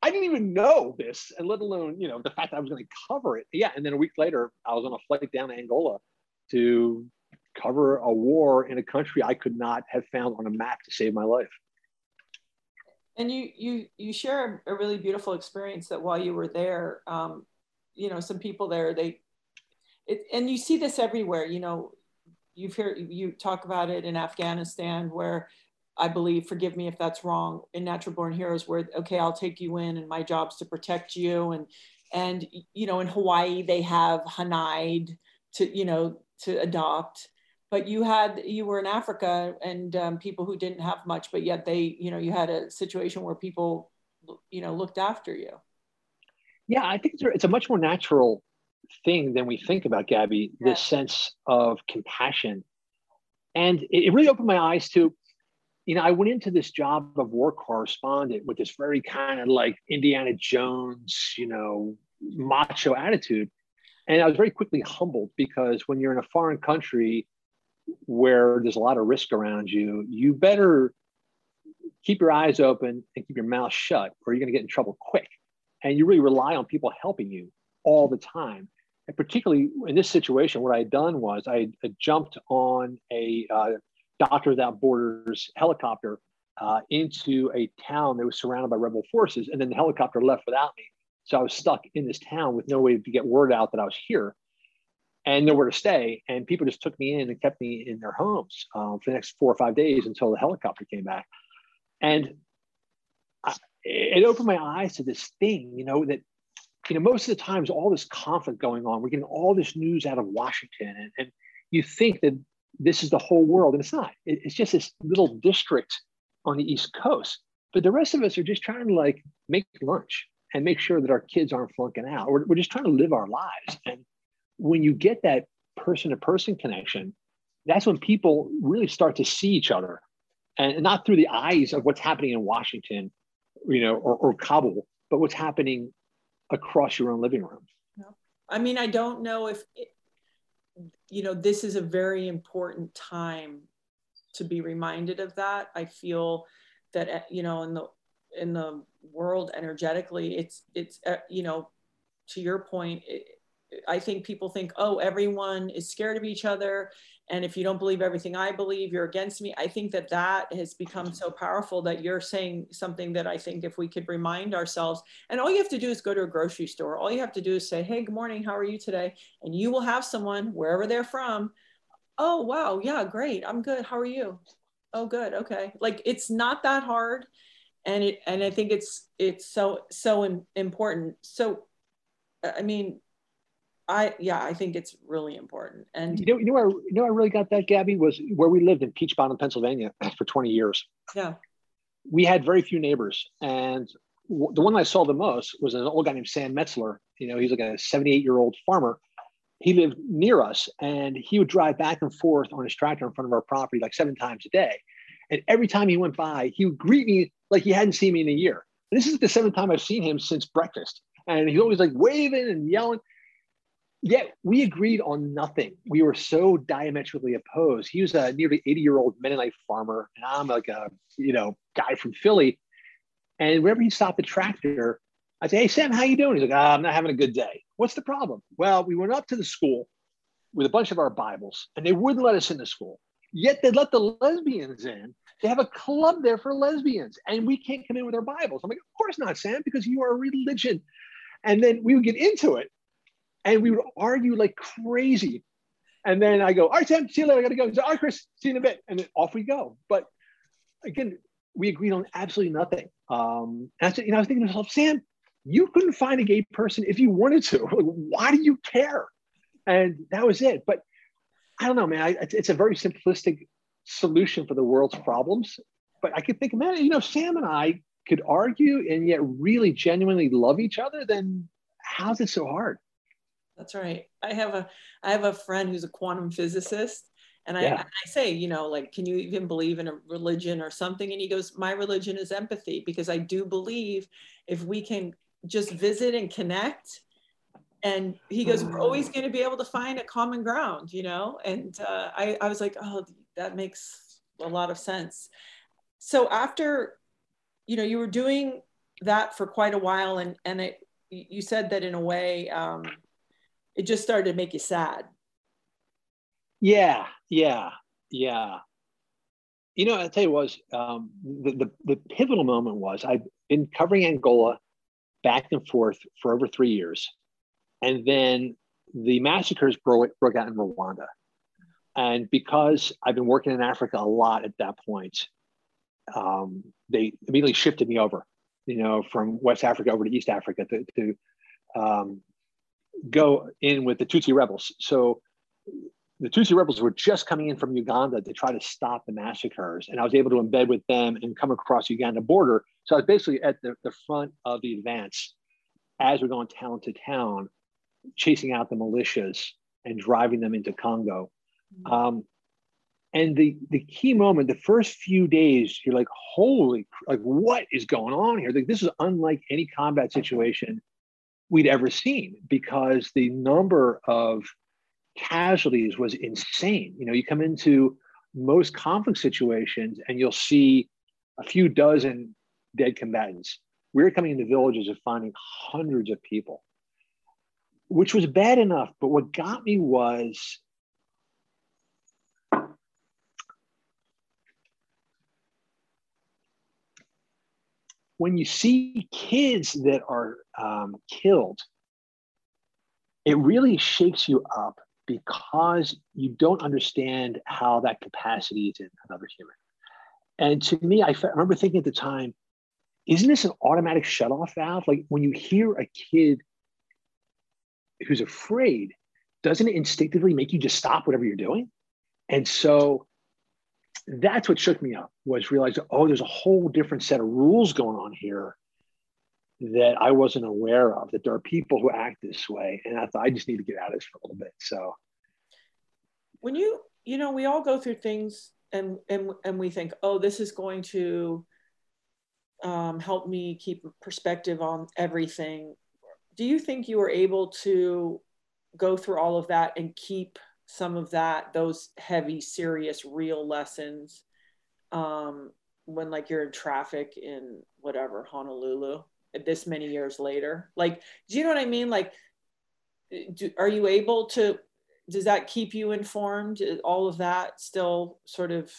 I didn't even know this, and let alone, you know, the fact that I was going to cover it. Yeah. And then a week later, I was on a flight down to Angola to cover a war in a country I could not have found on a map to save my life. And you you you share a really beautiful experience that while you were there, um, you know some people there they it, and you see this everywhere you know you've heard you talk about it in afghanistan where i believe forgive me if that's wrong in natural born heroes where okay i'll take you in and my job's to protect you. And and you know in hawaii they have hanaid to you know to adopt. But you had you were in africa and um, people who didn't have much but yet they you know you had a situation where people you know looked after you yeah, I think it's a much more natural thing than we think about, Gabby, yeah. this sense of compassion. And it really opened my eyes to, you know, I went into this job of war correspondent with this very kind of like Indiana Jones, you know, macho attitude. And I was very quickly humbled because when you're in a foreign country where there's a lot of risk around you, you better keep your eyes open and keep your mouth shut, or you're going to get in trouble quick and you really rely on people helping you all the time. And particularly in this situation, what I had done was I jumped on a uh, Doctor Without Borders helicopter uh, into a town that was surrounded by rebel forces, and then the helicopter left without me. So I was stuck in this town with no way to get word out that I was here and nowhere to stay. And people just took me in and kept me in their homes um, for the next four or five days until the helicopter came back. And it opened my eyes to this thing, you know, that, you know, most of the times all this conflict going on, we're getting all this news out of Washington, and, and you think that this is the whole world, and it's not. It, it's just this little district on the East Coast. But the rest of us are just trying to like make lunch and make sure that our kids aren't flunking out. We're, we're just trying to live our lives. And when you get that person to person connection, that's when people really start to see each other and not through the eyes of what's happening in Washington you know, or, or Kabul, but what's happening across your own living room. I mean, I don't know if, it, you know, this is a very important time to be reminded of that. I feel that, uh, you know, in the, in the world energetically, it's, it's, uh, you know, to your point, it, I think people think, oh, everyone is scared of each other. And if you don't believe everything i believe you're against me. I think that that has become so powerful that you're saying something that i think if we could remind ourselves and all you have to do is go to a grocery store. All you have to do is say hey good morning. How are you today? And you will have someone wherever they're from oh wow. Yeah great. I'm good. How are you? Oh good. Okay. Like it's not that hard. And it and i think it's it's so so important. So i mean i yeah i think it's really important and you know you know where, you know i really got that gabby was where we lived in peach bottom pennsylvania for 20 years yeah we had very few neighbors and w- the one i saw the most was an old guy named sam metzler you know he's like a 78 year old farmer he lived near us and he would drive back and forth on his tractor in front of our property like seven times a day. And every time he went by, he would greet me like he hadn't seen me in a year. And this is the seventh time I've seen him since breakfast. And he's always like waving and yelling. Yet we agreed on nothing. We were so diametrically opposed. He was a nearly 80 year old Mennonite farmer, and I'm like a you know guy from Philly. And whenever he stopped the tractor, I'd say, "Hey Sam, how you doing?" He's like, oh, "I'm not having a good day." What's the problem? Well, we went up to the school with a bunch of our Bibles, and they wouldn't let us in the school. Yet they let the lesbians in. They have a club there for lesbians, and we can't come in with our Bibles. I'm like, of course not, Sam, because you are a religion. And then we would get into it, and we would argue like crazy. And then I go, all right, Sam, see you later. I got to go. He's like, all right, Chris, see you in a bit. And then off we go. But again, we agreed on absolutely nothing. Um, and I said, you know, I was thinking to myself, Sam, you couldn't find a gay person if you wanted to. Like, why do you care? And that was it. But I don't know, man. I, it's a very simplistic solution for the world's problems. But I could think, man, you know, Sam and I could argue and yet really genuinely love each other. Then how's it so hard? That's right. I have a I have a friend who's a quantum physicist, and I, yeah. I, say, you know, like, can you even believe in a religion or something? And he goes, my religion is empathy because I do believe if we can just visit and connect and he goes we're always going to be able to find a common ground you know and uh, I, I was like oh that makes a lot of sense so after you know you were doing that for quite a while and and it you said that in a way um, it just started to make you sad yeah yeah yeah you know i'll tell you was um, the, the, the pivotal moment was i've been covering angola back and forth for over three years. And then the massacres broke, broke out in Rwanda. And because I've been working in Africa a lot at that point, um, they immediately shifted me over, you know, from West Africa over to East Africa to, to um, go in with the Tutsi rebels. So the Tutsi rebels were just coming in from Uganda to try to stop the massacres. And I was able to embed with them and come across the Uganda border. So I was basically at the, the front of the advance as we're going town to town, chasing out the militias and driving them into Congo. Mm-hmm. Um, and the, the key moment, the first few days, you're like, holy, like what is going on here? Like this is unlike any combat situation we'd ever seen because the number of casualties was insane. You know, you come into most conflict situations and you'll see a few dozen dead combatants. We were coming into villages and finding hundreds of people, which was bad enough. But what got me was when you see kids that are um, killed, it really shakes you up because you don't understand how that capacity is in another human. And to me, I, f- I remember thinking at the time, isn't this an automatic shutoff valve? Like when you hear a kid who's afraid, doesn't it instinctively make you just stop whatever you're doing? And so that's what shook me up was realizing, oh, there's a whole different set of rules going on here that I wasn't aware of, that there are people who act this way. And I thought, I just need to get out of this for a little bit. So when you, you know, we all go through things and, and, and we think, oh, this is going to um, help me keep perspective on everything. Do you think you were able to go through all of that and keep some of that, those heavy, serious, real lessons um, when like you're in traffic in whatever, Honolulu? this many years later. Like do you know what i mean? Like do, are you able to does that keep you informed? All of that still sort of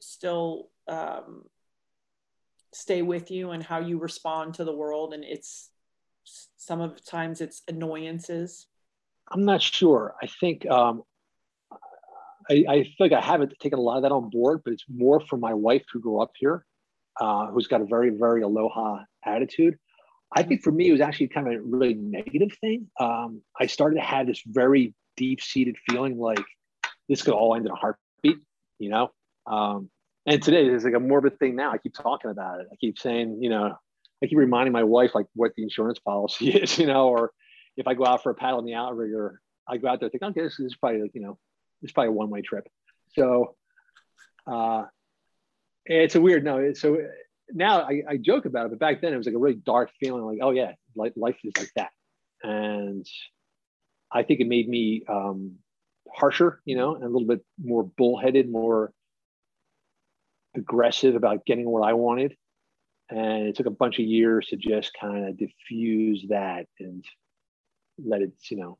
still um, stay with you and how you respond to the world? And it's some of the times it's annoyances. I'm not sure. I think um, I, I, feel like I haven't taken a lot of that on board, but it's more from my wife who grew up here, uh, who's got a very, very aloha attitude. I think for me, it was actually kind of a really negative thing. Um, I started to have this very deep seated feeling like this could all end in a heartbeat, you know? Um, and today it's like a morbid thing now. I keep talking about it. I keep saying, you know, I keep reminding my wife like what the insurance policy is, you know, or if I go out for a paddle in the outrigger, I go out there and think, okay, this is probably like, you know, it's probably a one way trip. So uh, it's a weird no. So now I, I, joke about it, but back then it was like a really dark feeling like, oh yeah, life, life is like that. And I think it made me um, harsher, you know, and a little bit more bullheaded, more aggressive about getting what I wanted. And it took a bunch of years to just kind of diffuse that and let it, you know,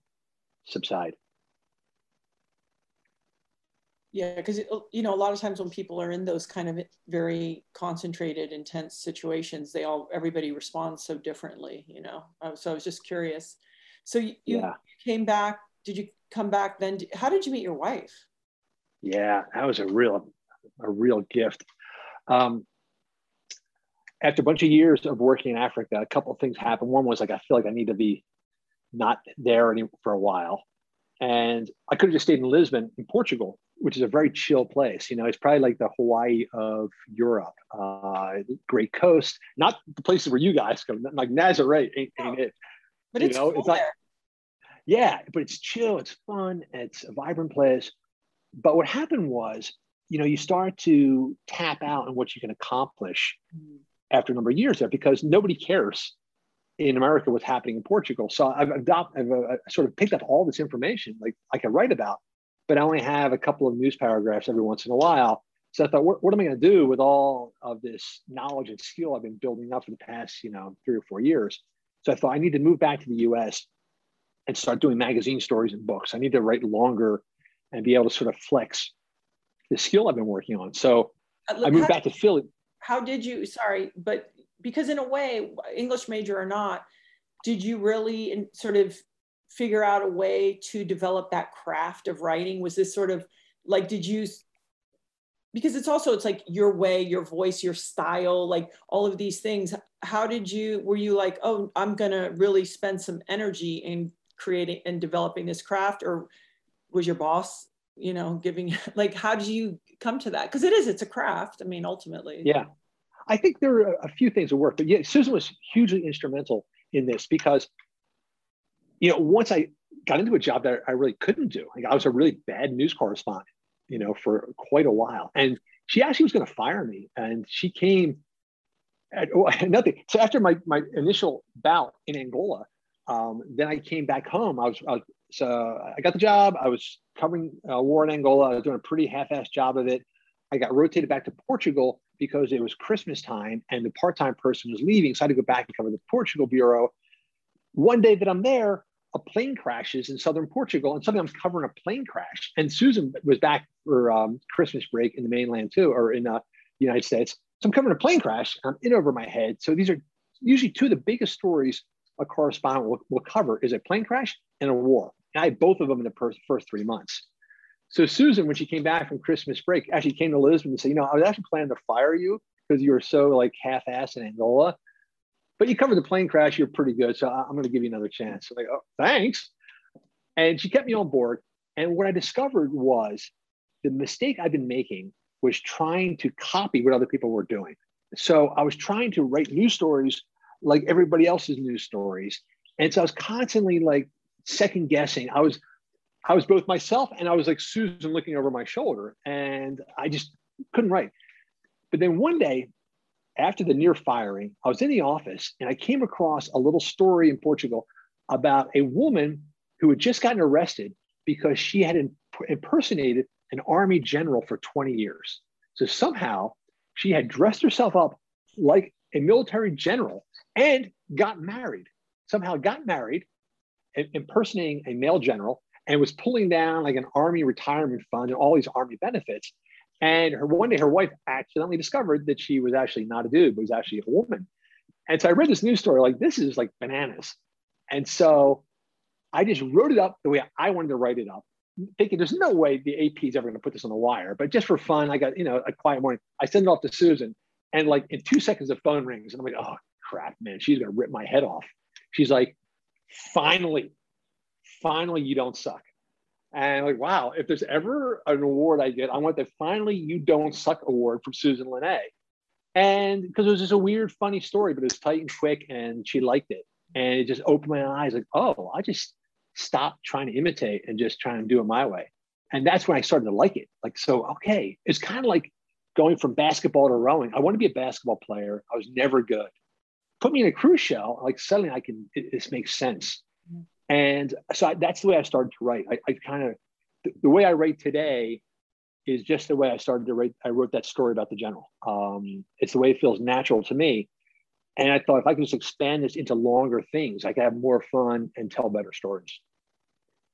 subside. Yeah, because you know, a lot of times when people are in those kind of very concentrated, intense situations, they all everybody responds so differently. You know, so I was just curious. So you, you yeah. came back. Did you come back then? How did you meet your wife? Yeah, that was a real, a real gift. Um, after a bunch of years of working in Africa, a couple of things happened. One was like I feel like I need to be not there any, for a while, and I could have just stayed in Lisbon, in Portugal, which is a very chill place. You know, it's probably like the Hawaii of Europe. Uh, great coast, not the places where you guys go. Like Nazaré ain't, ain't it? But you it's know, cool it's like yeah, but it's chill, it's fun, it's a vibrant place. But what happened was, you know, you start to tap out on what you can accomplish mm. after a number of years there because nobody cares in America what's happening in Portugal. So I've adopted, I've uh, sort of picked up all this information like I can write about, but I only have a couple of news paragraphs every once in a while. So I thought, what, what am I going to do with all of this knowledge and skill I've been building up for the past, you know, three or four years? So I thought I need to move back to the US and start doing magazine stories and books. I need to write longer and be able to sort of flex the skill I've been working on. So uh, I moved back to Philly. How did you, sorry, but because in a way, English major or not, did you really sort of figure out a way to develop that craft of writing? Was this sort of like, did you because it's also it's like your way your voice your style like all of these things. How did you were you like oh i'm gonna really spend some energy in creating and developing this craft or was your boss you know giving like how did you come to that? Because it is it's a craft i mean ultimately. Yeah. I think there are a few things that work but yeah susan was hugely instrumental in this because you know once i got into a job that i really couldn't do like i was a really bad news correspondent you know, for quite a while. And she actually was going to fire me. And she came at nothing. So after my, my initial bout in Angola, um, then I came back home. I was, I was so I got the job. I was covering uh, war in Angola. I was doing a pretty half-assed job of it. I got rotated back to Portugal because it was Christmas time and the part-time person was leaving. So I had to go back and cover the Portugal bureau. One day that I'm there, a plane crashes in southern Portugal, and I'm covering a plane crash. And Susan was back for um, Christmas break in the mainland too, or in uh, the United States. So I'm covering a plane crash. I'm in over my head. So these are usually two of the biggest stories a correspondent will, will cover is a plane crash and a war. And I had both of them in the per- first three months. So Susan, when she came back from Christmas break, actually came to Lisbon and said, you know, I was actually planning to fire you because you were so like half-assed in Angola but you covered the plane crash. You're pretty good. So I'm going to give you another chance. So like, oh, thanks. And she kept me on board. And what I discovered was the mistake I've been making was trying to copy what other people were doing. So I was trying to write news stories like everybody else's news stories. And so I was constantly like second guessing. I was, I was both myself and I was like Susan looking over my shoulder and I just couldn't write. But then one day after the near firing, I was in the office and I came across a little story in Portugal about a woman who had just gotten arrested because she had imp- impersonated an army general for 20 years. So somehow she had dressed herself up like a military general and got married. Somehow got married, impersonating a male general, and was pulling down like an army retirement fund and all these army benefits. And her one day, her wife accidentally discovered that she was actually not a dude, but was actually a woman. And so I read this news story, like this is like bananas. And so I just wrote it up the way I wanted to write it up. thinking there's no way the AP is ever going to put this on the wire. But just for fun, I got, you know, a quiet morning. I send it off to Susan. And like in two seconds, the phone rings. And I'm like, oh, crap, man, she's going to rip my head off. She's like, finally, finally, you don't suck. And like, wow, if there's ever an award I get, I want the finally you don't suck award from Susan Linnee. And because it was just a weird, funny story, but it was tight and quick, and she liked it. And it just opened my eyes like, oh, I just stopped trying to imitate and just trying to do it my way. And that's when I started to like it. Like, so, okay, it's kind of like going from basketball to rowing. I want to be a basketball player. I was never good. Put me in a crew shell, like suddenly I can, this makes sense. And so I, that's the way I started to write. I, I kind of, the, the way I write today is just the way I started to write. I wrote that story about the general. Um, it's the way it feels natural to me. And I thought if I could just expand this into longer things, I could have more fun and tell better stories.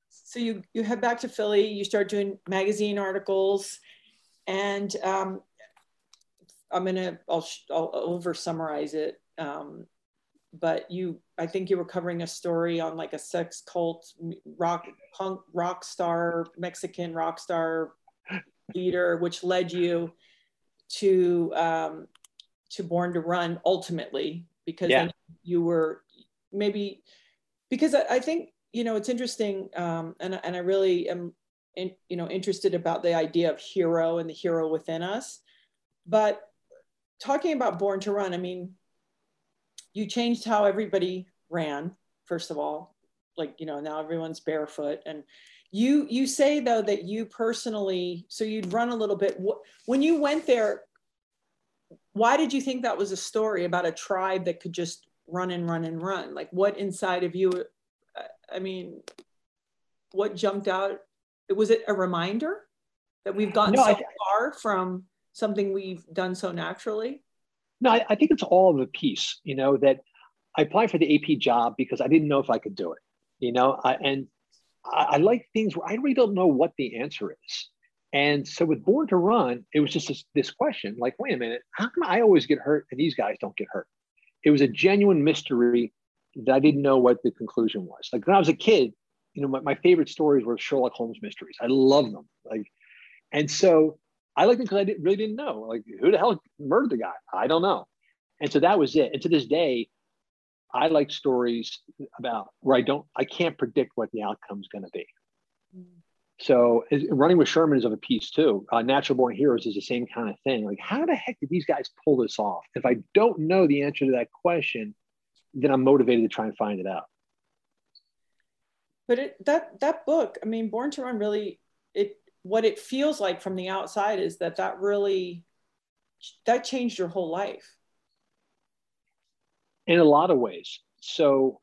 So you you head back to Philly. You start doing magazine articles, and um, I'm gonna I'll, I'll over summarize it. Um, but you I think you were covering a story on like a sex cult rock punk rock star Mexican rock star leader, which led you to um, to Born to Run ultimately because Yeah. you were maybe because I, I think you know it's interesting um, and and I really am in, you know interested about the idea of hero and the hero within us, but talking about Born to Run, I mean, you changed how everybody ran first of all, like you know now everyone's barefoot. And you you say though that you personally so you'd run a little bit. When you went there why did you think that was a story about a tribe that could just run and run and run? Like what inside of you I- i mean what jumped out? Was it a reminder that we've gotten No, so I- far from something we've done so naturally No, I, I think it's all of a piece, you know, that I applied for the AP job because I didn't know if I could do it, you know, I, and I, I like things where I really don't know what the answer is. And so with Born to Run, it was just this, this question like, wait a minute, how come I always get hurt and these guys don't get hurt? It was a genuine mystery that I didn't know what the conclusion was. Like when I was a kid, you know, my, my favorite stories were Sherlock Holmes mysteries. I love them. Like, and so I liked them because I didn't, really didn't know, like, who the hell murdered the guy? I don't know. And so that was it. And to this day, I like stories about where I don't, I can't predict what the outcome's going to be. So running with Sherman is of a piece too. Uh, Natural Born Heroes is the same kind of thing. Like, how the heck did these guys pull this off? If I don't know the answer to that question, then I'm motivated to try and find it out. but it that that book i mean born to run really it what it feels like from the outside is that that really that changed your whole life In a lot of ways. So,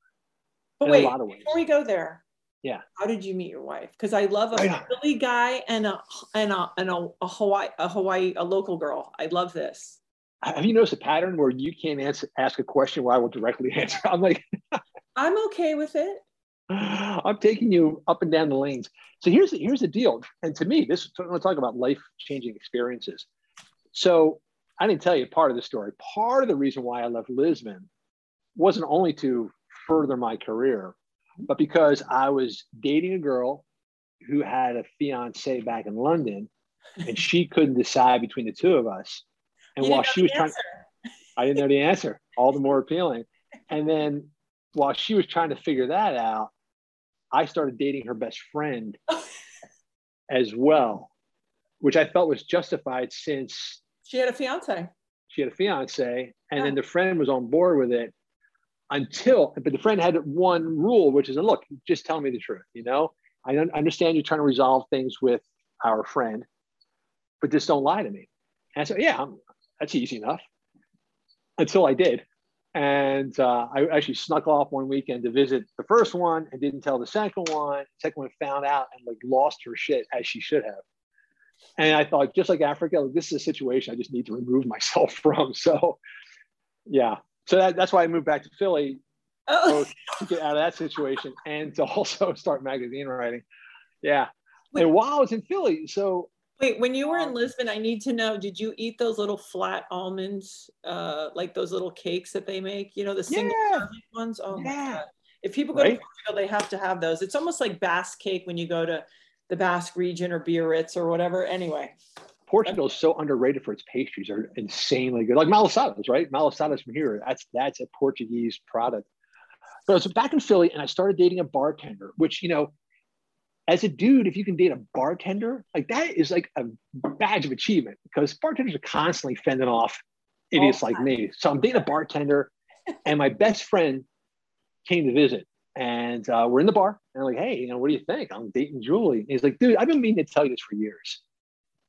but wait a lot of ways. before we go there Yeah. how did you meet your wife because i love a I. Philly guy and a and a and a, a hawaii a hawaii a local girl i love this Have you noticed a pattern where you can't answer, ask a question where I will directly answer? I'm like, i'm okay with it I'm taking you up and down the lanes. So here's the, here's the deal. And to me, this I'm going to talk about life changing experiences. So I didn't tell you part of the story. Part of the reason why I left Lisbon wasn't only to further my career, but because I was dating a girl who had a fiance back in London, and she couldn't decide between the two of us. And You while she was trying. I didn't know the answer. All the more appealing. And then while she was trying to figure that out, I started dating her best friend as well, which I felt was justified since she had a fiance she had a fiance, and then the friend was on board with it until, but the friend had one rule, which is, look, just tell me the truth. You know, I un- understand you're trying to resolve things with our friend, but just don't lie to me. And I said, yeah, I'm, that's easy enough. Until I did. And uh, I actually snuck off one weekend to visit the first one and didn't tell the second one. Second one found out and like lost her shit as she should have. And I thought, just like Africa, like, this is a situation I just need to remove myself from. So, yeah. So that, that's why I moved back to Philly, oh to get out of that situation and to also start magazine writing. Yeah. And while I was in Philly, so Wait, when you were in Um, Lisbon, I need to know, did you eat those little flat almonds, uh, like those little cakes that they make? You know, the single Yeah. ones? Oh my Yeah. God. If people go to Portugal, they have to have those. It's almost like Basque cake when you go to the Basque region or Biarritz or whatever. Anyway, Portugal is so underrated for its pastries; are insanely good. Like malasadas, right? Malasadas from here. That's that's a Portuguese product. But I was back in Philly, and I started dating a bartender. Which you know, as a dude, if you can date a bartender, like that is like a badge of achievement because bartenders are constantly fending off idiots like me. So I'm dating a bartender, and my best friend came to visit, and uh, we're in the bar, and I'm like, hey, you know, what do you think? I'm dating Julie. And he's like, dude, I've been meaning to tell you this for years.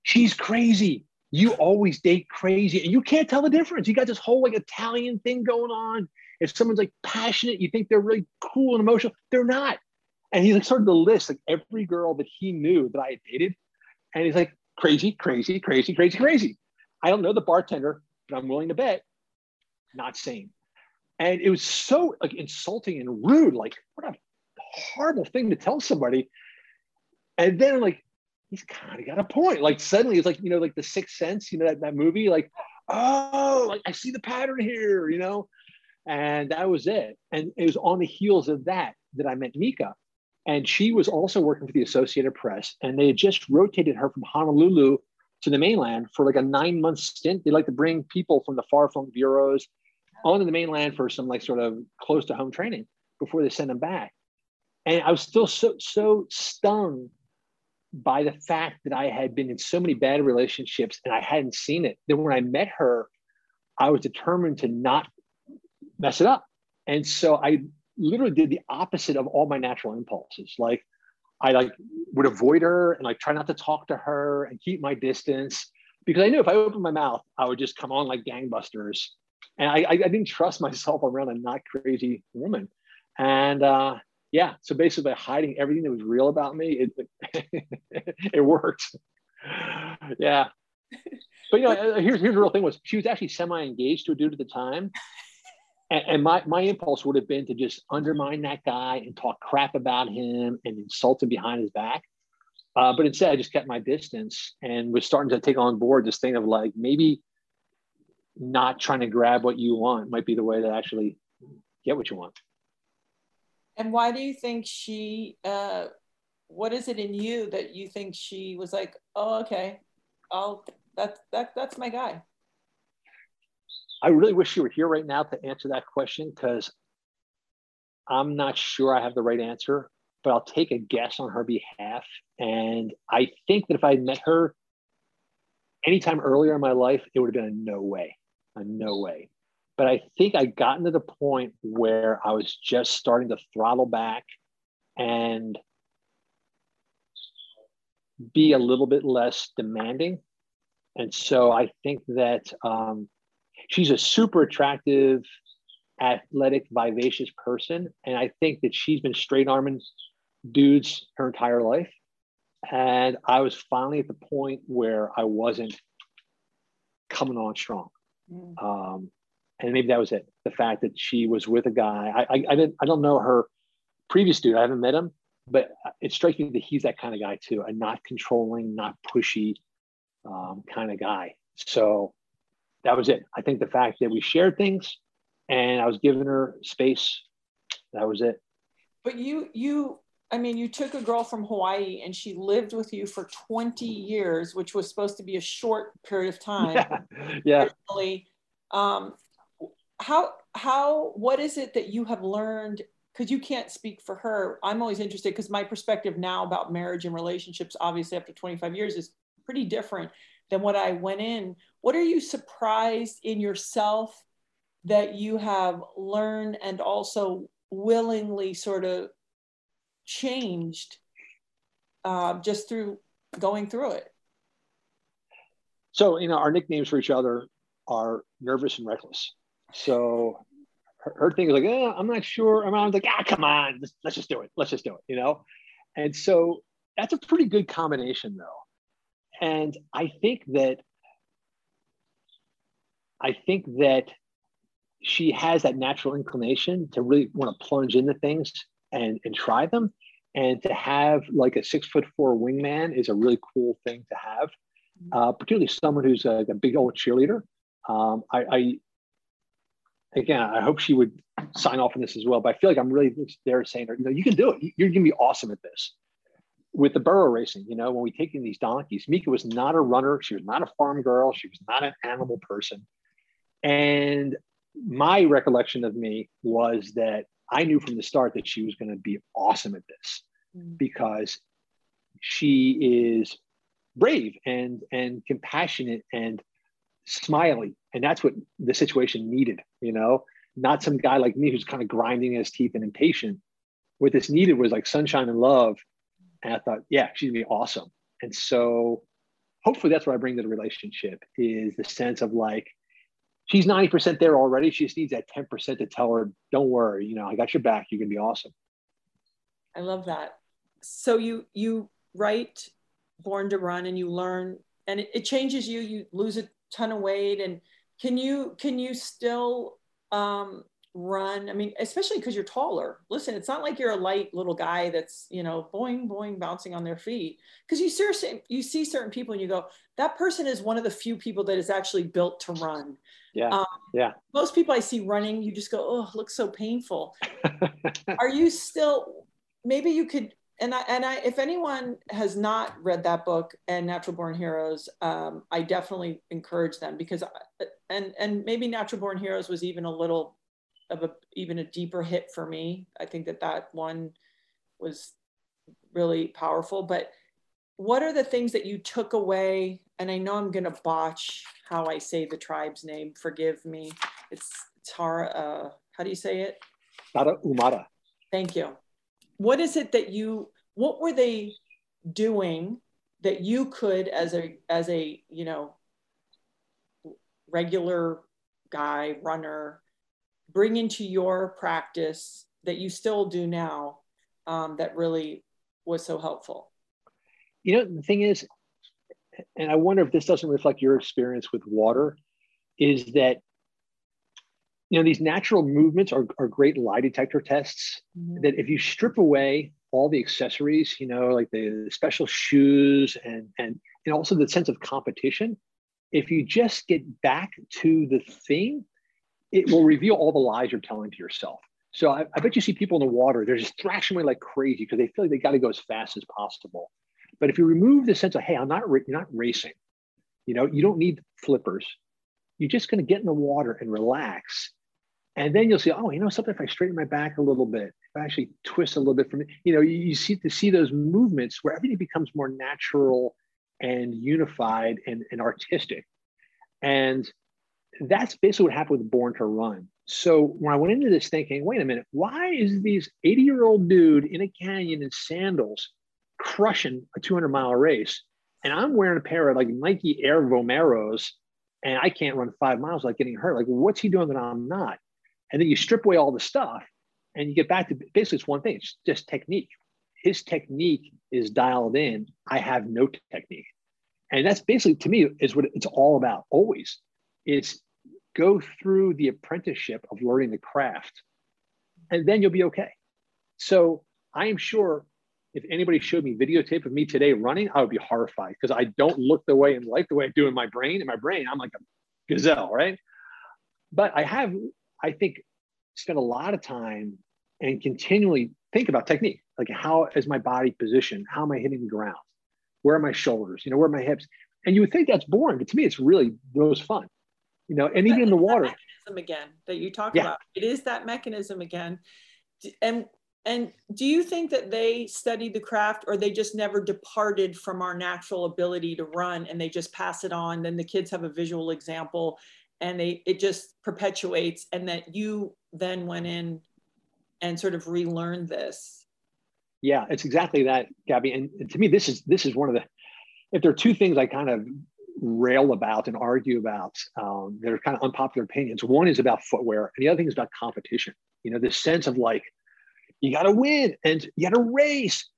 She's crazy. You always date crazy, and you can't tell the difference. You got this whole like Italian thing going on. If someone's like passionate, you think they're really cool and emotional. They're not. And he like started to list like every girl that he knew that I had dated, and he's like crazy, crazy, crazy, crazy, crazy. I don't know the bartender, but I'm willing to bet not sane. And it was so like insulting and rude. Like, what a horrible thing to tell somebody. And then like he's kind of got a point. Like suddenly it's like, you know, like the sixth sense, you know, that, that movie, like, oh, like I see the pattern here, you know? And that was it. And it was on the heels of that that I met Mika. And she was also working for the Associated Press. And they had just rotated her from Honolulu to the mainland for like a nine month stint. They like to bring people from the far flung bureaus onto the mainland for some like sort of close to home training before they send them back. And I was still so so stung by the fact that I had been in so many bad relationships and I hadn't seen it. Then when I met her, I was determined to not mess it up. And so I literally did the opposite of all my natural impulses. Like I like would avoid her and like try not to talk to her and keep my distance because I knew if I opened my mouth, I would just come on like gangbusters. And I, I, I didn't trust myself around a not crazy woman. And uh, yeah, so basically by hiding everything that was real about me, it it worked. Yeah. But you know, here's here's the real thing was she was actually semi-engaged to a dude at the time. And, and, my, my impulse would have been to just undermine that guy and talk crap about him and insult him behind his back. Uh, but instead, I just kept my distance and was starting to take on board this thing of like maybe not trying to grab what you want might be the way to actually get what you want. And why do you think she, uh, what is it in you that you think she was like, oh, okay, I'll, that, that, that's my guy. I really wish you were here right now to answer that question because I'm not sure I have the right answer, but I'll take a guess on her behalf. And I think that if I met her anytime earlier in my life, it would have been a no way, a no way. But I think I gotten to the point where I was just starting to throttle back and be a little bit less demanding. And so I think that um, she's a super attractive, athletic, vivacious person. And I think that she's been straight arming dudes her entire life. And I was finally at the point where I wasn't coming on strong. Mm. Um, and maybe that was it. The fact that she was with a guy. I, I, I didn't. I don't know her previous dude. I haven't met him, but it strikes me that he's that kind of guy too. A not controlling, not pushy um, kind of guy. So that was it. I think the fact that we shared things, and I was giving her space. That was it. But you, you, I mean, you took a girl from Hawaii and she lived with you for 20 years, which was supposed to be a short period of time. Yeah. yeah. Um, how how what is it that you have learned because you can't speak for her i'm always interested because my perspective now about marriage and relationships obviously after 25 years is pretty different than what i went in what are you surprised in yourself that you have learned and also willingly sort of changed uh, just through going through it so you know our nicknames for each other are nervous and reckless so her, her thing is like, eh, I'm not sure. And I was like, ah, come on, let's, let's just do it. Let's just do it, you know? And so that's a pretty good combination though. And I think that I think that she has that natural inclination to really want to plunge into things and, and try them. And to have like a six foot four wingman is a really cool thing to have, uh, particularly someone who's a, a big old cheerleader. Um, I, I, again, I hope she would sign off on this as well. But I feel like I'm really there saying, you know, you can do it. You're going to be awesome at this. with the burro racing, you know, when we take in these donkeys, Mika was not a runner. She was not a farm girl. She was not an animal person. And my recollection of me was that I knew from the start that she was going to be awesome at this mm. because she is brave and and compassionate and smiley. And that's what the situation needed you know? Not some guy like me who's kind of grinding his teeth and impatient. What this needed was like sunshine and love. And i thought yeah she's gonna be awesome. And so hopefully that's what i bring to the relationship is the sense of like she's 90% there already. She just needs that 10% to tell her don't worry you know i got your back. You're gonna be awesome. I love that. So you you write born to run and you learn and it, it changes you. You lose a ton of weight and can you can you still um run i mean especially because you're taller. Listen it's not like you're a light little guy that's you know boing boing bouncing on their feet. Because you seriously you see certain people and you go that person is one of the few people that is actually built to run. Yeah. Um, yeah. most people i see running you just go oh looks so painful. Are you still maybe you could and I, and I, if anyone has not read that book and Natural Born Heroes, um, I definitely encourage them because, I, and and maybe Natural Born Heroes was even a little of a even a deeper hit for me. I think that that one was really powerful. But what are the things that you took away? And I know I'm going to botch how I say the tribe's name. Forgive me. It's Tara. Uh, how do you say it? Tarahumara. Thank you what is it that you what were they doing that you could as a as a you know regular guy runner bring into your practice that you still do now um, that really was so helpful you know the thing is and i wonder if this doesn't reflect your experience with water is that you know these natural movements are, are great lie detector tests mm-hmm. that if you strip away all the accessories you know like the special shoes and and and also the sense of competition if you just get back to the thing it will reveal all the lies you're telling to yourself. So I, I bet you see people in the water they're just thrashing away like crazy because they feel like they got to go as fast as possible. But if you remove the sense of hey i'm not you're not racing you know you don't need flippers. You're just going to get in the water and relax. And then you'll see, oh, you know, something if I straighten my back a little bit, if I actually twist a little bit from you know, you, you see to see those movements where everything becomes more natural and unified and, and artistic. And that's basically what happened with Born to Run. So when I went into this thinking, wait a minute, why is this 80 year old dude in a canyon in sandals crushing a 200 mile race? And I'm wearing a pair of like Nike Air Vomeros and I can't run five miles without getting hurt. Like, what's he doing that I'm not? And then you strip away all the stuff and you get back to basically it's one thing, it's just technique. His technique is dialed in. I have no technique. And that's basically to me is what it's all about always. It's go through the apprenticeship of learning the craft and then you'll be okay. So I am sure if anybody showed me videotape of me today running, I would be horrified because I don't look the way and like the way I do in my brain. In my brain, I'm like a gazelle, right? But I have I think spent a lot of time and continually think about technique. Like how is my body positioned? How am I hitting the ground? Where are my shoulders? You know, where are my hips? And you would think that's boring, but to me, it's really the most fun. You know, and even in the water. mechanism again that you talk yeah. about. It is that mechanism again. And and do you think that they studied the craft or they just never departed from our natural ability to run and they just pass it on? Then the kids have a visual example and they it just perpetuates and that you then went in and sort of relearned this yeah it's exactly that gabby and to me this is this is one of the if there are two things i kind of rail about and argue about um, that are kind of unpopular opinions. One is about footwear and the other thing is about competition. You know this sense of like you got to win and you got to race.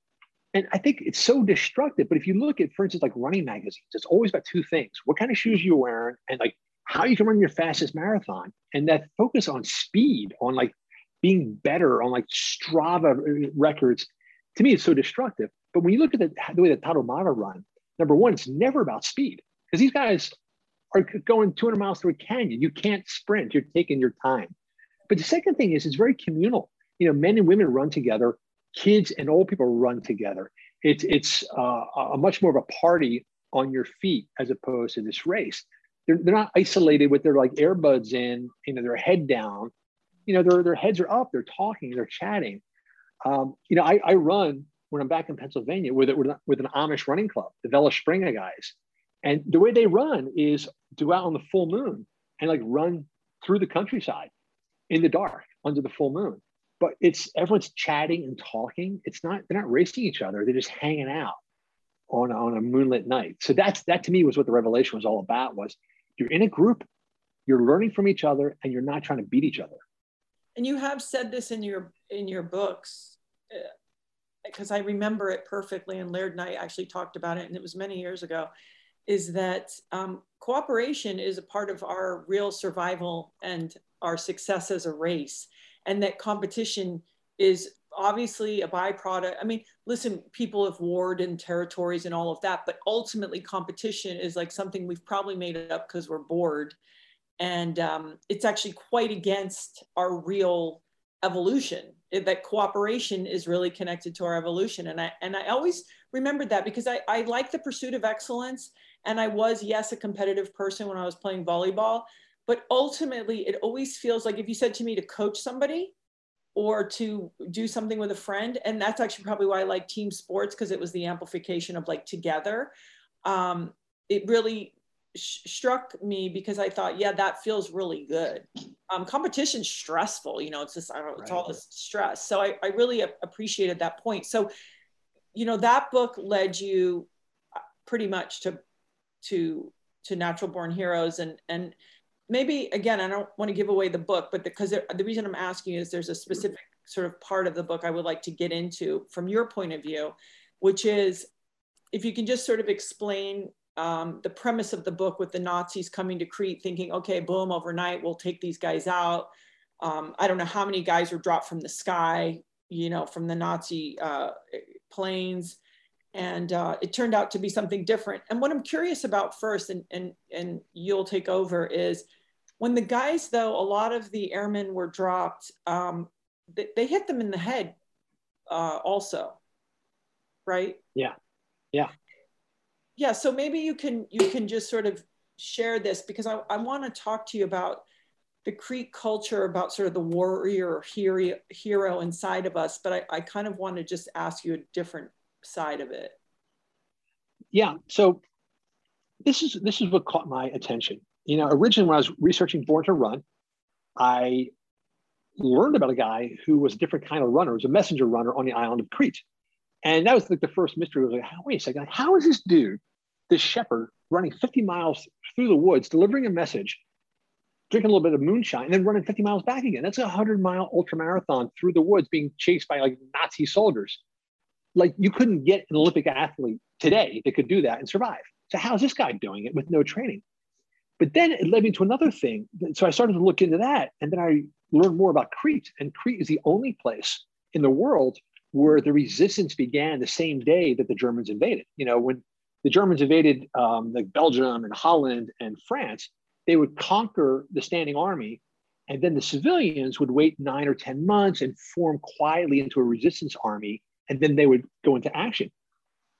And I think it's so destructive. But if you look at, for instance, like running magazines, it's always about two things: what kind of shoes you're wearing, and like how you can run your fastest marathon. And that focus on speed on like being better on like strava records to me it's so destructive. But when you look at the, the way that Tarahumara run number one it's never about speed because these guys are going 200 miles through a canyon you can't sprint you're taking your time but the second thing is it's very communal you know men and women run together kids and old people run together It's it's uh, a much more of a party on your feet as opposed to this race. They're, they're not isolated with their like earbuds in, you know, their head down. You know, their their heads are up. They're talking. They're chatting. Um, you know, I, I run when I'm back in Pennsylvania with, with, with an Amish running club, the Vela Springer guys. And the way they run is go out on the full moon and like run through the countryside in the dark under the full moon. But it's everyone's chatting and talking. It's not, they're not racing each other. They're just hanging out on, on a moonlit night. So that's, that to me was what the revelation was all about was you're in a group, you're learning from each other and you're not trying to beat each other. And you have said this in your, in your books, because uh, I remember it perfectly and Laird I actually talked about it and it was many years ago is that um, cooperation is a part of our real survival and our success as a race, and that competition is obviously a byproduct. I mean, listen, people have warred and territories and all of that, but ultimately, competition is like something we've probably made up because we're bored. And um, it's actually quite against our real evolution it, that cooperation is really connected to our evolution and i and i always remembered that because i i like the pursuit of excellence and I was, yes, a competitive person when I was playing volleyball. But ultimately, it always feels like if you said to me to coach somebody or to do something with a friend, and that's actually probably why I like team sports because it was the amplification of like together. Um, it really sh- struck me because I thought, yeah, that feels really good. Um, competition's stressful, you know, it's just, I don't know, it's right. all this stress. So I, I really appreciated that point. So, you know, that book led you uh, pretty much to to to natural born heroes. And and maybe again i don't want to give away the book but because the, the reason i'm asking is there's a specific sort of part of the book i would like to get into from your point of view which is if you can just sort of explain um, the premise of the book with the nazis coming to crete thinking okay boom overnight we'll take these guys out. Um, i don't know how many guys were dropped from the sky you know from the nazi uh, planes and uh, it turned out to be something different. And what I'm curious about first, and and and you'll take over, is when the guys, though, a lot of the airmen were dropped, um, they, they, hit them in the head, uh, also, right? Yeah, yeah, yeah. So maybe you can you can just sort of share this because I, I want to talk to you about the Creek culture, about sort of the warrior hero, hero inside of us. But I, I kind of want to just ask you a different side of it? Yeah. So this is this is what caught my attention. You know, originally when I was researching Born to Run, I learned about a guy who was a different kind of runner, was a messenger runner on the island of Crete. And that was like the first mystery. Was like, wait a second, how is this dude, this shepherd, running 50 miles through the woods, delivering a message, drinking a little bit of moonshine, and then running 50 miles back again? That's a 100 mile ultra marathon through the woods being chased by like Nazi soldiers like you couldn't get an Olympic athlete today that could do that and survive. So how's this guy doing it with no training? But then it led me to another thing. So I started to look into that, and then I learned more about Crete. And Crete is the only place in the world where the resistance began the same day that the Germans invaded. You know, when the Germans invaded um, like Belgium and Holland and France, they would conquer the standing army, and then the civilians would wait nine or ten months and form quietly into a resistance army and then they would go into action.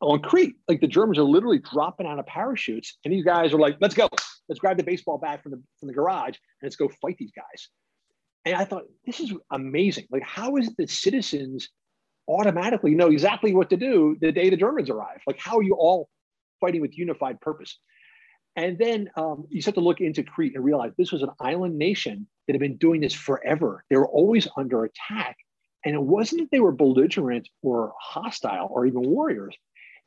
On Crete, like the Germans are literally dropping out of parachutes, and these guys are like, "Let's go, let's grab the baseball bat from the from the garage and let's go fight these guys." And I thought this is amazing. Like, how is it that citizens automatically know exactly what to do the day the Germans arrive? Like, how are you all fighting with unified purpose? And then um, you start to look into Crete and realize this was an island nation that had been doing this forever. They were always under attack. And it wasn't that they were belligerent or hostile or even warriors,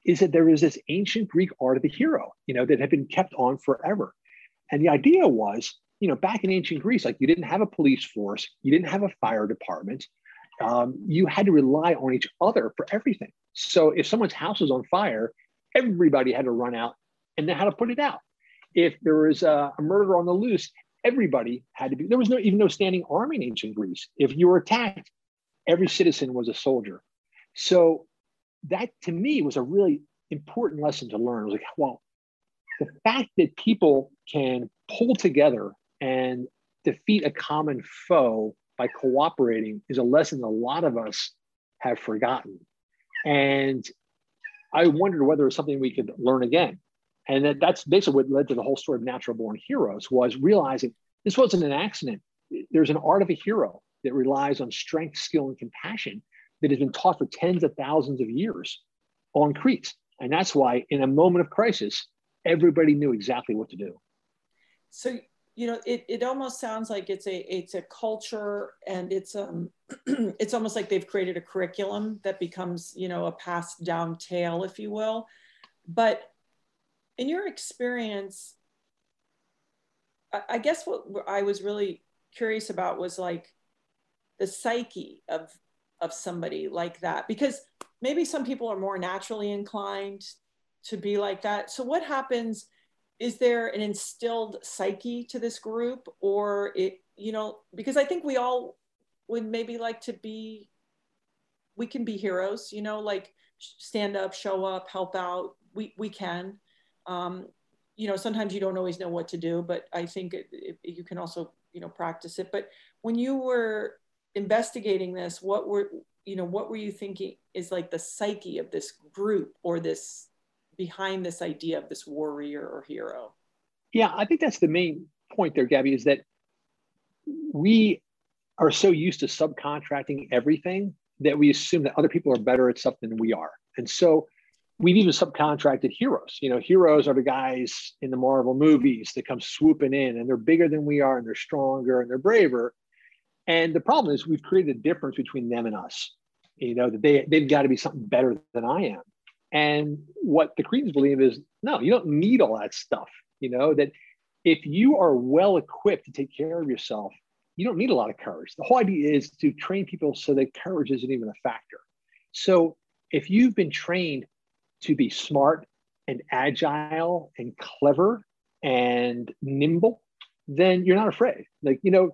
is that there was this ancient Greek art of the hero, you know, that had been kept on forever. And the idea was, you know, back in ancient Greece, like you didn't have a police force, you didn't have a fire department, um, you had to rely on each other for everything. So if someone's house was on fire, everybody had to run out and know how to put it out. If there was a, a murder on the loose, everybody had to be. There was no even no standing army in ancient Greece. If you were attacked, every citizen was a soldier. So that to me was a really important lesson to learn. Was like, well, the fact that people can pull together and defeat a common foe by cooperating is a lesson a lot of us have forgotten. And I wondered whether it was something we could learn again. And that, that's basically what led to the whole story of natural born heroes was realizing this wasn't an accident. There's an art of a hero that relies on strength, skill, and compassion that has been taught for tens of thousands of years on Crete. And that's why in a moment of crisis, everybody knew exactly what to do. So you know, it, it almost sounds like it's a it's a culture and it's um it's almost like they've created a curriculum that becomes, you know, a passed down tale, if you will. But in your experience, I, I guess what I was really curious about was like the psyche of of somebody like that because maybe some people are more naturally inclined to be like that. So what happens? Is there an instilled psyche to this group or it you know because i think we all would maybe like to be we can be heroes you know like stand up show up help out. We we can. Um, you know sometimes you don't always know what to do but i think it, it, you can also you know practice it. But when you were investigating this what were you know what were you thinking is like the psyche of this group or this behind this idea of this warrior or hero? Yeah, I think that's the main point there, Gabby, is that we are so used to subcontracting everything that we assume that other people are better at stuff than we are. And so we've even subcontracted heroes. You know, heroes are the guys in the Marvel movies that come swooping in and they're bigger than we are and they're stronger and they're braver. And the problem is we've created a difference between them and us. You know, that they, they've got to be something better than I am. And what the Cretans believe is no, you don't need all that stuff. You know, that if you are well equipped to take care of yourself, you don't need a lot of courage. The whole idea is to train people so that courage isn't even a factor. So if you've been trained to be smart and agile and clever and nimble, then you're not afraid. Like, you know,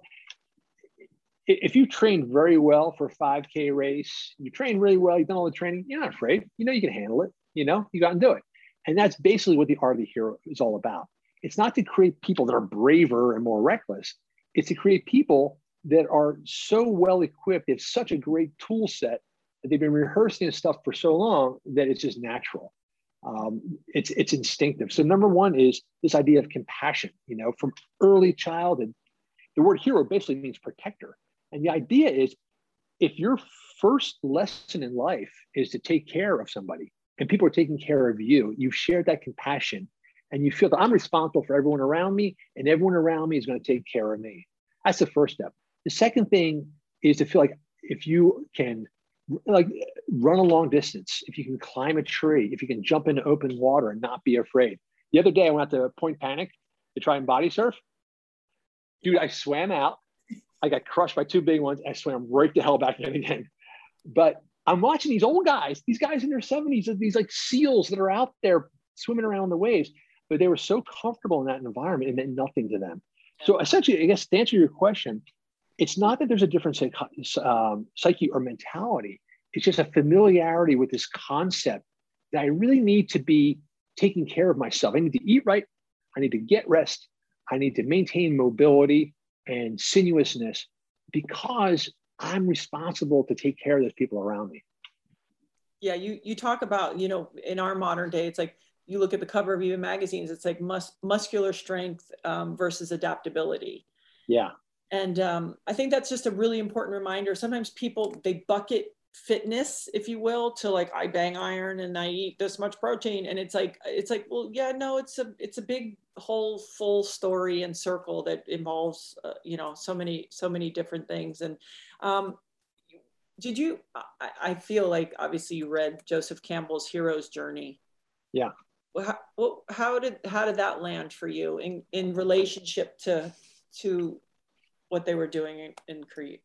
if you train very well for a 5K race, you train really well, you've done all the training, you're not afraid. You know you can handle it. You know, you got to do it. And that's basically what the art of the hero is all about. It's not to create people that are braver and more reckless. It's to create people that are so well equipped, they have such a great tool set that they've been rehearsing this stuff for so long that it's just natural. Um, it's it's instinctive. So number one is this idea of compassion. You know, from early childhood, the word hero basically means protector. And the idea is if your first lesson in life is to take care of somebody and people are taking care of you, you've shared that compassion and you feel that I'm responsible for everyone around me and everyone around me is going to take care of me. That's the first step. The second thing is to feel like if you can like run a long distance, if you can climb a tree, if you can jump into open water and not be afraid. The other day I went out to Point Panic to try and body surf. Dude, I swam out I got crushed by two big ones. I swam right the hell back in again. But I'm watching these old guys, these guys in their 70s, these like seals that are out there swimming around the waves, but they were so comfortable in that environment, it meant nothing to them. So essentially, I guess to answer your question, it's not that there's a different psych- um, psyche or mentality. It's just a familiarity with this concept that I really need to be taking care of myself. I need to eat right. I need to get rest. I need to maintain mobility and sinuousness because I'm responsible to take care of those people around me. Yeah, you you talk about, you know, in our modern day, it's like you look at the cover of even magazines, it's like mus- muscular strength um, versus adaptability. Yeah. And um, I think that's just a really important reminder. Sometimes people they bucket fitness if you will to like i bang iron and i eat this much protein and it's like it's like well yeah no it's a it's a big whole full story and circle that involves uh, you know so many so many different things. And um did you I, I feel like obviously you read joseph campbell's hero's journey. Yeah. How, well, how did how did that land for you in in relationship to to what they were doing in, in crete?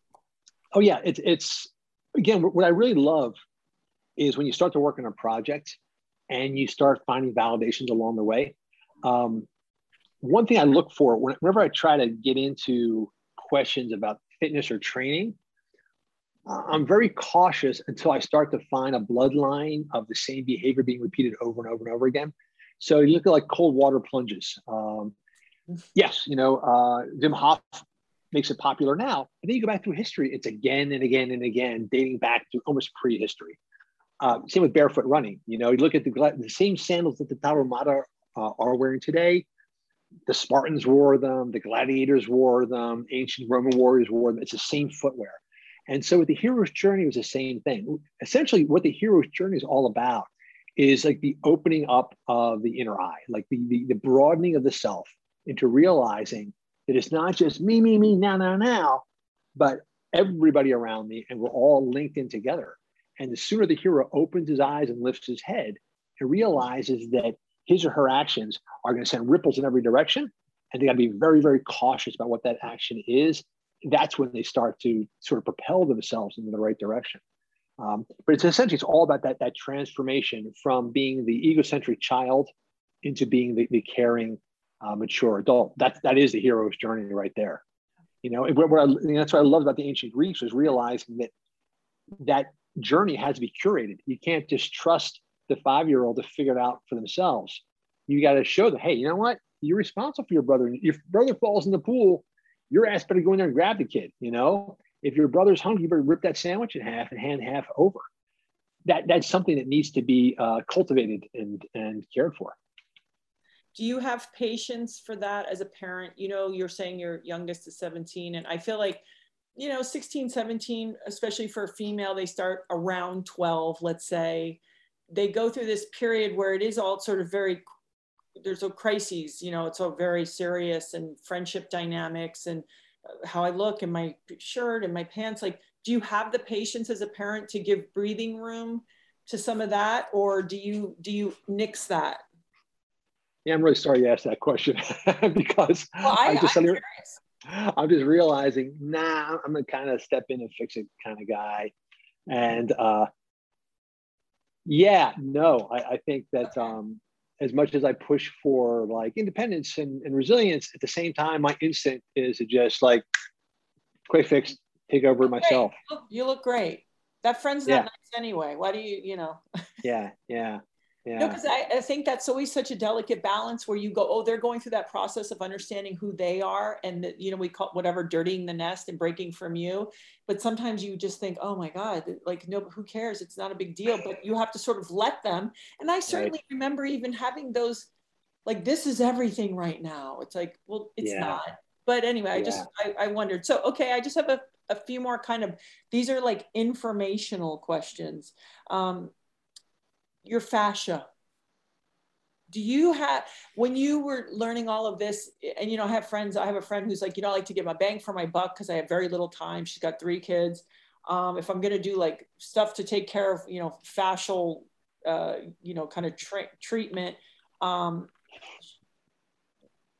Oh yeah. It's it's again, what I really love is when you start to work on a project and you start finding validations along the way. Um, one thing I look for whenever I try to get into questions about fitness or training, I'm very cautious until I start to find a bloodline of the same behavior being repeated over and over and over again. So you look at like cold water plunges. Um, yes, you know, uh, Wim Hof makes it popular now. And then you go back through history, it's again and again and again, dating back to almost prehistory. Uh, same with barefoot running. You know, you look at the, the same sandals that the Tarahumara uh, are wearing today. The Spartans wore them, the gladiators wore them, ancient Roman warriors wore them. It's the same footwear. And so the hero's journey was the same thing. Essentially, what the hero's journey is all about is like the opening up of the inner eye, like the, the, the broadening of the self into realizing that it's not just me, me, me, now, now, now, but everybody around me, and we're all linked in together. And the sooner the hero opens his eyes and lifts his head and realizes that his or her actions are going to send ripples in every direction, and they got to be very, very cautious about what that action is that's when they start to sort of propel themselves in the right direction. Um, but it's essentially it's all about that that transformation from being the egocentric child into being the, the caring, uh, mature adult. That that is the hero's journey right there. You know, what, what I, that's what I love about the ancient Greeks was realizing that that journey has to be curated. You can't just trust the five year old to figure it out for themselves. You got to show them, hey, you know what? You're responsible for your brother. If your brother falls in the pool, your ass better go in there and grab the kid. You know, if your brother's hungry, you better rip that sandwich in half and hand half over. That that's something that needs to be uh, cultivated and and cared for. Do you have patience for that as a parent? You know, you're saying your youngest is 17, and I feel like you know 16 17 especially for a female they start around 12 let's say they go through this period where it is all sort of very there's a crises you know it's all very serious and friendship dynamics and uh, how i look and my shirt and my pants like do you have the patience as a parent to give breathing room to some of that? Or do you do you nix that? Yeah i'm really sorry you asked that question because well, I, I just I'm, I'm just realizing nah i'm gonna kind of step in and fix it kind of guy. And uh yeah no i, I think that um as much as I push for like independence and, and resilience, at the same time, my instinct is to just like quick fix, take over myself. You look, you look, great. That friend's not yeah. nice anyway. Why do you, you know? yeah, yeah. Yeah. No, because I, I, think that's always such a delicate balance where you go, oh, they're going through that process of understanding who they are, and that you know we call whatever dirtying the nest and breaking from you. But sometimes you just think, oh my God, like no, who cares? It's not a big deal. But you have to sort of let them. And I certainly right. remember even having those, like this is everything right now. It's like, well, it's yeah. not. But anyway, I just I, I wondered. So okay, I just have a a few more kind of these are like informational questions. Um, your fascia. Do you have when you were learning all of this and you know i have friends i have a friend who's like you know i like to get my bang for my buck because i have very little time. She's got three kids. Um, if i'm going to do like stuff to take care of you know fascial uh, you know kind of tra- treatment um,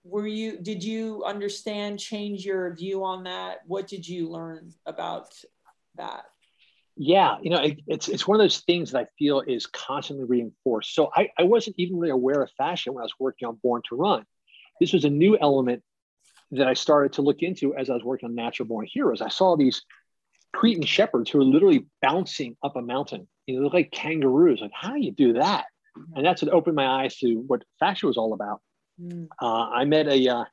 were you did you understand change your view on that? What did you learn about that yeah, you know, it, it's it's one of those things that I feel is constantly reinforced. So I, I wasn't even really aware of fascia when I was working on Born to Run. This was a new element that I started to look into as I was working on Natural Born Heroes. I saw these Cretan shepherds who were literally bouncing up a mountain. You know, look like kangaroos. Like, how do you do that? And that's what opened my eyes to what fascia was all about. Mm. Uh, I met a uh,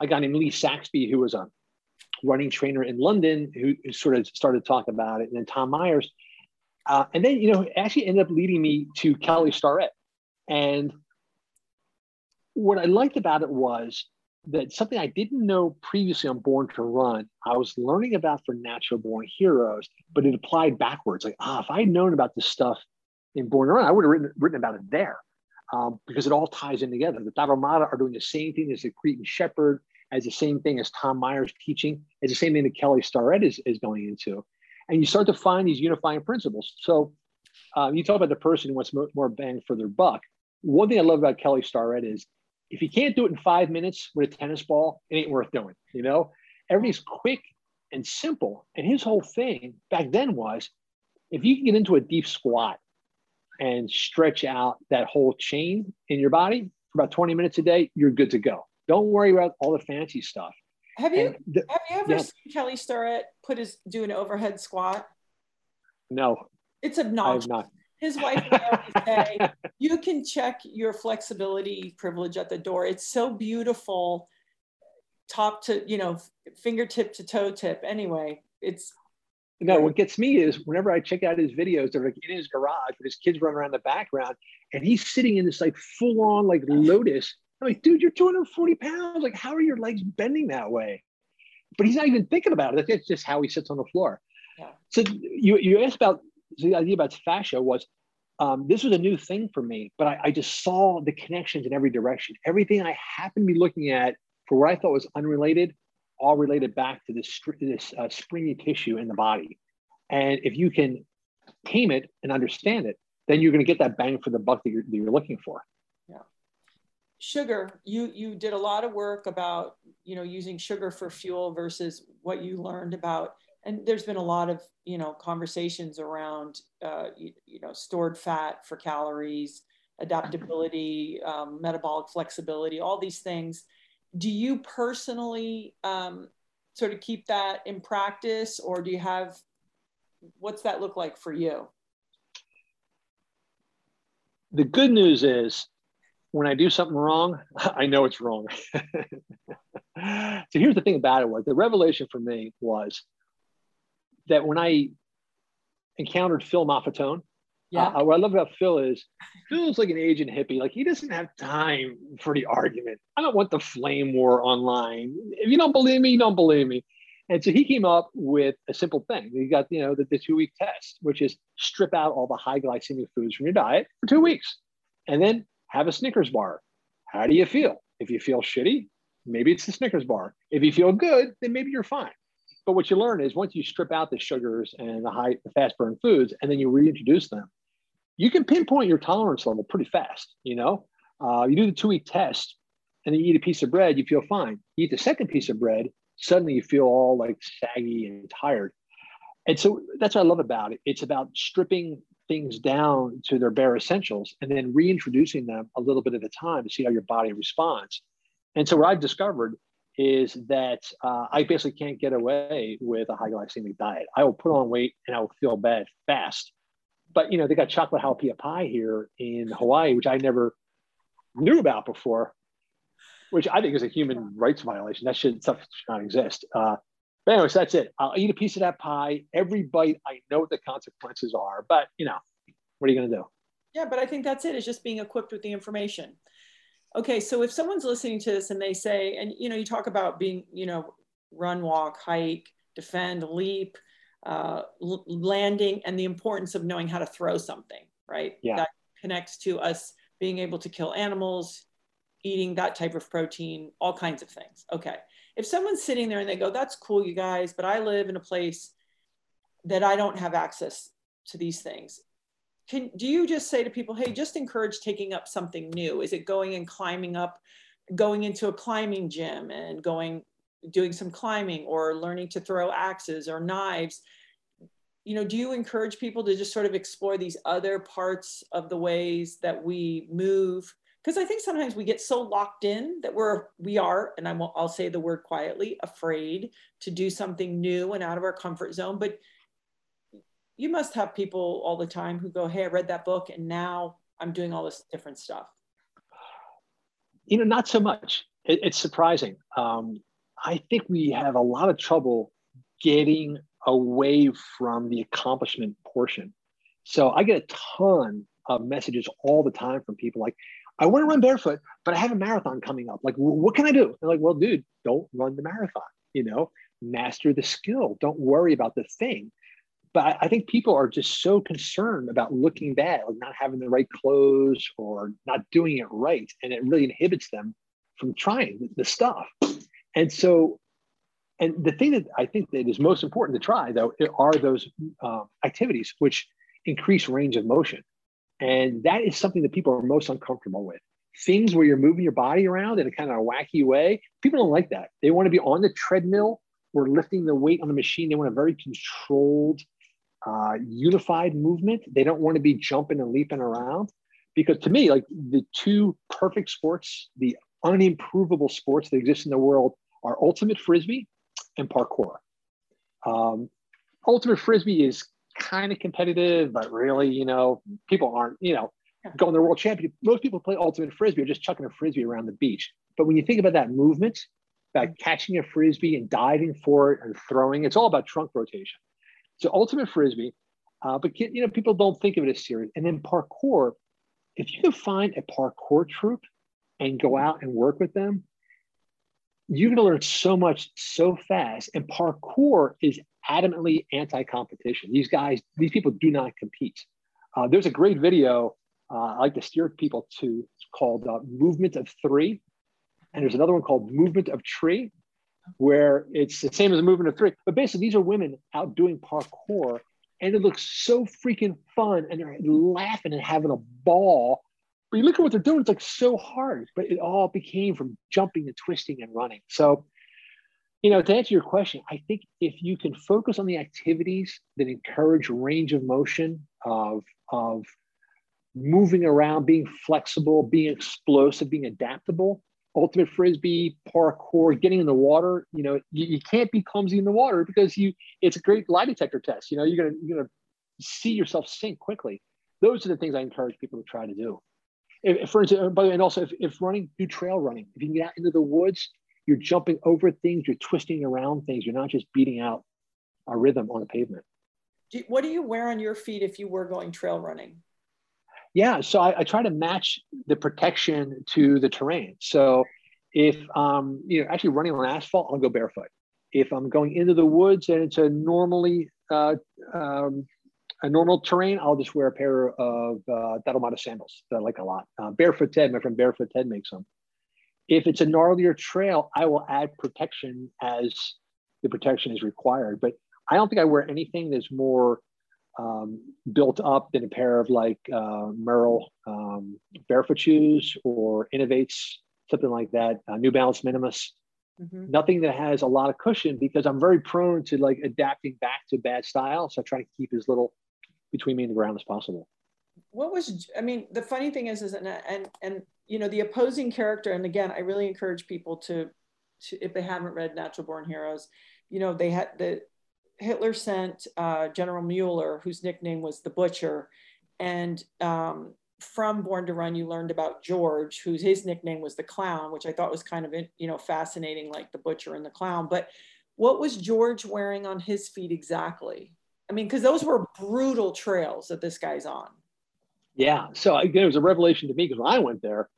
a guy named Lee Saxby who was a running trainer in London who, who sort of started talking about it, and then Tom Myers. Uh, and then, you know, actually ended up leading me to Kelly Starrett. And what I liked about it was that something I didn't know previously on Born to Run, I was learning about for Natural Born Heroes, but it applied backwards. Like, ah, if I had known about this stuff in Born to Run, I would have written, written about it there um, because it all ties in together. The Tarahumara are doing the same thing as the Cretan Shepherd as the same thing as Tom Myers teaching, as the same thing that Kelly Starrett is, is going into. And you start to find these unifying principles. So um, you talk about the person who wants more bang for their buck. One thing I love about Kelly Starrett is if you can't do it in five minutes with a tennis ball, it ain't worth doing. You know, everything's quick and simple. And his whole thing back then was if you can get into a deep squat and stretch out that whole chain in your body for about 20 minutes a day, you're good to go. Don't worry about all the fancy stuff. Have you the, have you ever yeah. seen Kelly Starrett put his do an overhead squat? No. It's obnoxious. His wife would always say, "You can check your flexibility privilege at the door. It's so beautiful, top to you know, fingertip to toe tip. Anyway, it's No, what gets me is whenever I check out his videos, they're like in his garage with his kids running around in the background, and he's sitting in this like full on like lotus. I'm like, dude, you're 240 pounds. Like, how are your legs bending that way? But he's not even thinking about it. That's just how he sits on the floor. Yeah. So you you asked about the idea about fascia was um, this was a new thing for me, but I, I, just saw the connections in every direction. Everything I happened to be looking at for what I thought was unrelated, all related back to this, this uh, springy tissue in the body. And if you can tame it and understand it, then you're going to get that bang for the buck that you're, that you're looking for. Sugar, you you did a lot of work about you know using sugar for fuel versus what you learned about. And there's been a lot of you know conversations around uh, you, you, know stored fat for calories adaptability um, metabolic flexibility all these things. Do you personally um, sort of keep that in practice or do you have what's that look like for you? The good news is when i do something wrong i know it's wrong so here's the thing about it was the revelation for me was that when I encountered Phil Maffetone, yeah. Uh, what I love about Phil is Phil's like an agent hippie. Like he doesn't have time for the argument. I don't want the flame war online. If you don't believe me, you don't believe me. And so he came up with a simple thing. He got, you know, the, the two week test, which is strip out all the high glycemic foods from your diet for two weeks and then have a Snickers bar. How do you feel? If you feel shitty, maybe it's the Snickers bar. If you feel good, then maybe you're fine. But what you learn is once you strip out the sugars and the high, the fast burn foods, and then you reintroduce them, you can pinpoint your tolerance level pretty fast. You know, uh, you do the two week test, and you eat a piece of bread, you feel fine. You eat the second piece of bread, suddenly you feel all like saggy and tired. And so that's what I love about it. It's about stripping things down to their bare essentials and then reintroducing them a little bit at a time to see how your body responds. And so what I've discovered is that uh, I basically can't get away with a high glycemic diet. I will put on weight and I will feel bad fast. But you know, they got chocolate jalapeno pie here in Hawaii, which I never knew about before, which I think is a human rights violation. That should stuff should not exist. Uh, but anyways, that's it. I'll eat a piece of that pie. Every bite, I know what the consequences are. But you know, what are you going to do? Yeah, but I think that's it. Is just being equipped with the information okay so if someone's listening to this and they say and you know you talk about being you know run walk hike defend leap uh, landing and the importance of knowing how to throw something right yeah. that connects to us being able to kill animals eating that type of protein all kinds of things okay if someone's sitting there and they go that's cool you guys but i live in a place that i don't have access to these things. Can do you just say to people hey just encourage taking up something new. Is it going and climbing up going into a climbing gym and going doing some climbing or learning to throw axes or knives? You know do you encourage people to just sort of explore these other parts of the ways that we move because i think sometimes we get so locked in that we're we are and I will, i'll say the word quietly afraid to do something new and out of our comfort zone but you must have people all the time who go, Hey, I read that book and now I'm doing all this different stuff. You know, not so much. It, it's surprising. Um, I think we have a lot of trouble getting away from the accomplishment portion. So I get a ton of messages all the time from people like, I want to run barefoot, but I have a marathon coming up. Like, what can I do? They're like, well, dude, don't run the marathon. You know, master the skill. Don't worry about the thing but I think people are just so concerned about looking bad, like not having the right clothes or not doing it right. And it really inhibits them from trying the stuff. And so, and the thing that I think that is most important to try, though, are those uh, activities which increase range of motion. And that is something that people are most uncomfortable with. Things where you're moving your body around in a kind of a wacky way, people don't like that. They want to be on the treadmill or lifting the weight on the machine. They want a very controlled uh, unified movement. They don't want to be jumping and leaping around because to me, like the two perfect sports, the unimprovable sports that exist in the world are ultimate frisbee and parkour. Um, ultimate frisbee is kind of competitive, but really, you know, people aren't, you know, going to world championship. Most people play ultimate frisbee are just chucking a frisbee around the beach. But when you think about that movement, about catching a frisbee and diving for it and throwing, it's all about trunk rotation. So ultimate frisbee, uh, but you know people don't think of it as serious. And then parkour, if you can find a parkour troop and go out and work with them, you're going to learn so much so fast. And parkour is adamantly anti-competition. These guys, these people do not compete. Uh, there's a great video uh, I like to steer people to. Called uh, Movement of Three, and there's another one called Movement of Tree, where it's the same as movement of three. But basically, these are women out doing parkour, and it looks so freaking fun, and they're laughing and having a ball. But you look at what they're doing; it's like so hard. But it all became from jumping and twisting and running. So, you know, to answer your question, I think if you can focus on the activities that encourage range of motion, of of moving around, being flexible, being explosive, being adaptable, ultimate frisbee, parkour, getting in the water. You know, you, you, can't be clumsy in the water because you it's a great lie detector test. You know, you're gonna you're gonna see yourself sink quickly. Those are the things I encourage people to try to do. If, for instance, by the way, and also if, if running, do trail running. If you can get out into the woods, you're jumping over things, you're twisting around things, you're not just beating out a rhythm on the pavement. what do you wear on your feet if you were going trail running? Yeah, so I, I, try to match the protection to the terrain. So if um, you know actually running on asphalt, I'll go barefoot. If I'm going into the woods and it's a normally uh, um, a normal terrain, I'll just wear a pair of uh, Dhalomata sandals that I like a lot. Uh, Barefoot Ted, my friend Barefoot Ted makes them. If it's a gnarlier trail, I will add protection as the protection is required. But I don't think I wear anything that's more um, built up than a pair of like uh, Merrell um, barefoot shoes or Inov-8s, something like that, uh, New Balance Minimus. Mm-hmm. Nothing that has a lot of cushion because I'm very prone to like adapting back to bad style. So I try to keep as little between me and the ground as possible. What was I mean? The funny thing is, is and and and you know the opposing character. And again, I really encourage people to, to if they haven't read Natural Born Heroes, you know they had the Hitler sent uh, General Mueller, whose nickname was the Butcher, and um, from Born to Run, you learned about George, whose his nickname was the Clown, which I thought was kind of you know fascinating, like the Butcher and the Clown. But what was George wearing on his feet exactly? I mean, because those were brutal trails that this guy's on. Yeah. So it was a revelation to me because when I went there,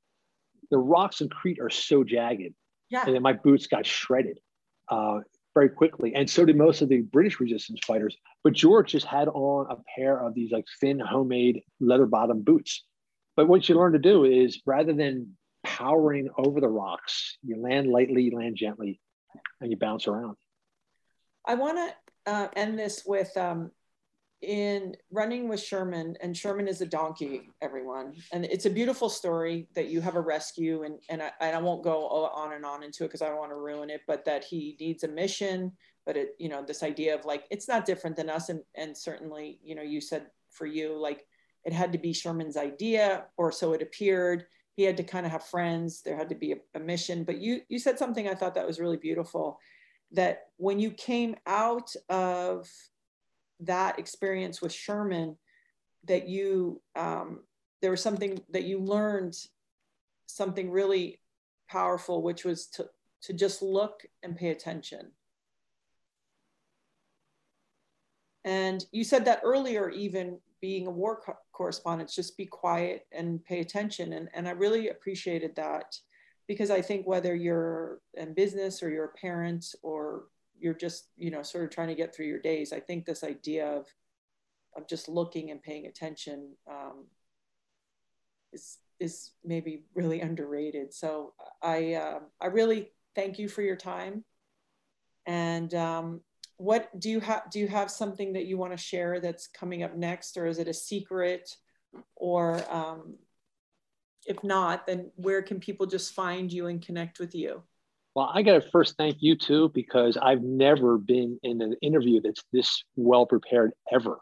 the rocks in Crete are so jagged. Yeah. And then my boots got shredded. Uh, very quickly. And so did most of the British resistance fighters. But George just had on a pair of these like thin homemade leather bottom boots. But what you learn to do is rather than powering over the rocks, you land lightly, you land gently, and you bounce around. I want to uh, end this with um, in running with Sherman, and Sherman is a donkey, everyone. And it's a beautiful story that you have a rescue, and, and, I, and I won't go on and on into it because I don't want to ruin it, but that he needs a mission. But it, you know, this idea of like, it's not different than us. And, and certainly, you know, you said for you, like, it had to be Sherman's idea, or so it appeared. He had to kind of have friends. There had to be a, a mission. But you, you said something I thought that was really beautiful that when you came out of that experience with Sherman that you um, there was something that you learned something really powerful, which was to to just look and pay attention. And you said that earlier, even being a war co- correspondent, just be quiet and pay attention. And, and I really appreciated that because I think whether you're in business or you're a parent or you're just you know sort of trying to get through your days. I think this idea of of just looking and paying attention um, is is maybe really underrated. So i uh, i really thank you for your time. And um, what do you have do you have something that you want to share that's coming up next or is it a secret? Or um, if not then where can people just find you and connect with you well, I got to first thank you too, because I've never been in an interview that's this well prepared ever.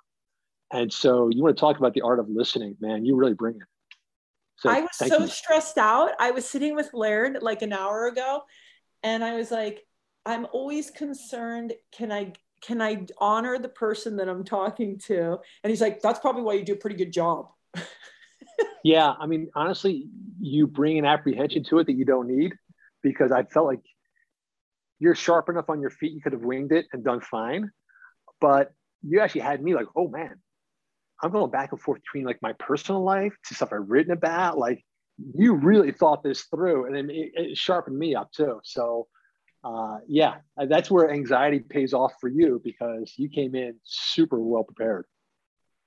And so you want to talk about the art of listening, man, you really bring it. So, I was so you. stressed out. I was sitting with Laird like an hour ago, and I was like, I'm always concerned. Can I can I honor the person that I'm talking to? And he's like, that's probably why you do a pretty good job. yeah, I mean, honestly, you bring an apprehension to it that you don't need because I felt like you're sharp enough on your feet, you could have winged it and done fine. But you actually had me like, oh man, I'm going back and forth between like my personal life to stuff I've written about. Like you really thought this through, and it, it sharpened me up too. So uh, yeah, that's where anxiety pays off for you because you came in super well prepared.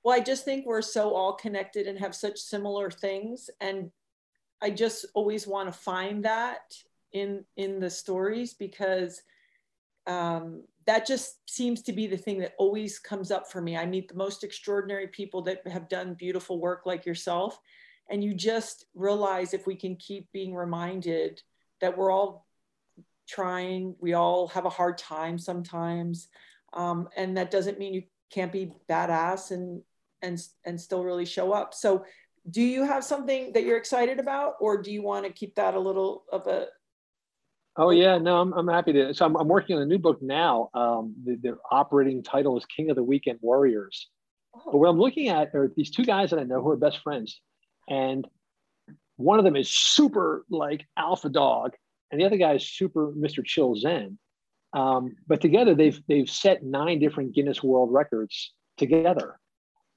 Well, I just think we're so all connected and have such similar things, and I just always want to find that in in the stories because um, that just seems to be the thing that always comes up for me. I meet the most extraordinary people that have done beautiful work like yourself, and you just realize if we can keep being reminded that we're all trying, we all have a hard time sometimes, um, and that doesn't mean you can't be badass and and and still really show up. So, do you have something that you're excited about, or do you want to keep that a little of a Oh yeah, no, I'm, I'm happy to. So I'm, I'm working on a new book now. Um, the, the operating title is King of the Weekend Warriors. Oh. But what I'm looking at are these two guys that I know who are best friends, and one of them is super like alpha dog, and the other guy is super Mr. Chill Zen. Um, but together they've they've set nine different Guinness World Records together,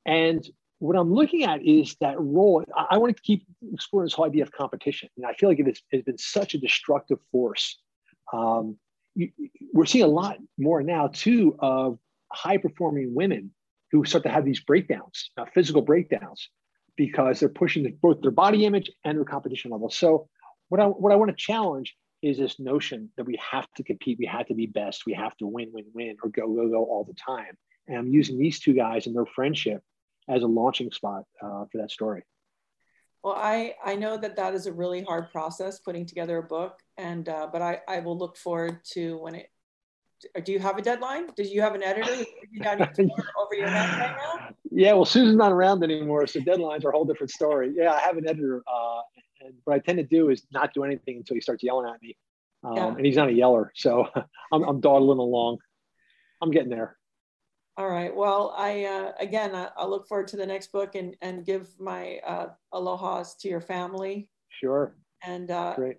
and what I'm looking at is that role. I, I want to keep exploring this whole idea of competition. And I feel like it has, has been such a destructive force. Um, you, we're seeing a lot more now, too, of high performing women who start to have these breakdowns, uh, physical breakdowns, because they're pushing both their body image and their competition level. So, what I, what I want to challenge is this notion that we have to compete, we have to be best, we have to win, win, win, or go, go, go all the time. And I'm using these two guys and their friendship as a launching spot uh, for that story. Well, I, I know that that is a really hard process putting together a book, and uh, but I, I will look forward to when it. Do you have a deadline? Do you have an editor over your head right now? Yeah, well, Susan's not around anymore, so deadlines are a whole different story. Yeah, I have an editor, uh, and what I tend to do is not do anything until he starts yelling at me, um, yeah. and he's not a yeller, so I'm, I'm dawdling along. I'm getting there. All right. Well, I uh, again, I, look forward to the next book and and give my uh, aloha's to your family. Sure. And uh, great.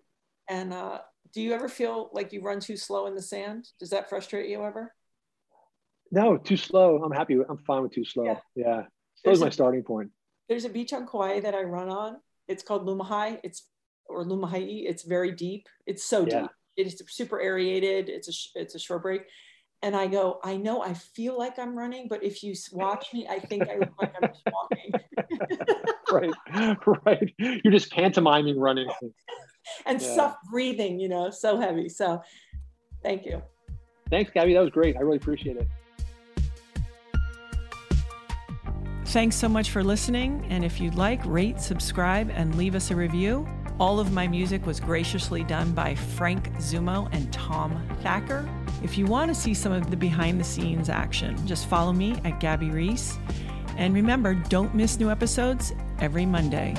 And uh, do you ever feel like you run too slow in the sand? Does that frustrate you ever? No, too slow. I'm happy. With, I'm fine with too slow. Yeah. yeah. That was my starting point. There's a beach on Kauai that I run on. It's called Lumahai. It's or Lumahai. It's very deep. It's so yeah. deep. It's super aerated. It's a it's a shore break and I go, I know I feel like I'm running, but if you watch me, I think I look like I'm just walking. right, right. You're just pantomiming running. and yeah. soft breathing, you know, so heavy. So thank you. Thanks, Gabby. That was great. I really appreciate it. Thanks so much for listening. And if you'd like, rate, subscribe, and leave us a review. All of my music was graciously done by Frank Zumo and Tom Thacker. If you want to see some of the behind the scenes action, just follow me at Gabby Reece. And remember, don't miss new episodes every Monday.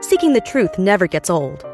Seeking the truth never gets old.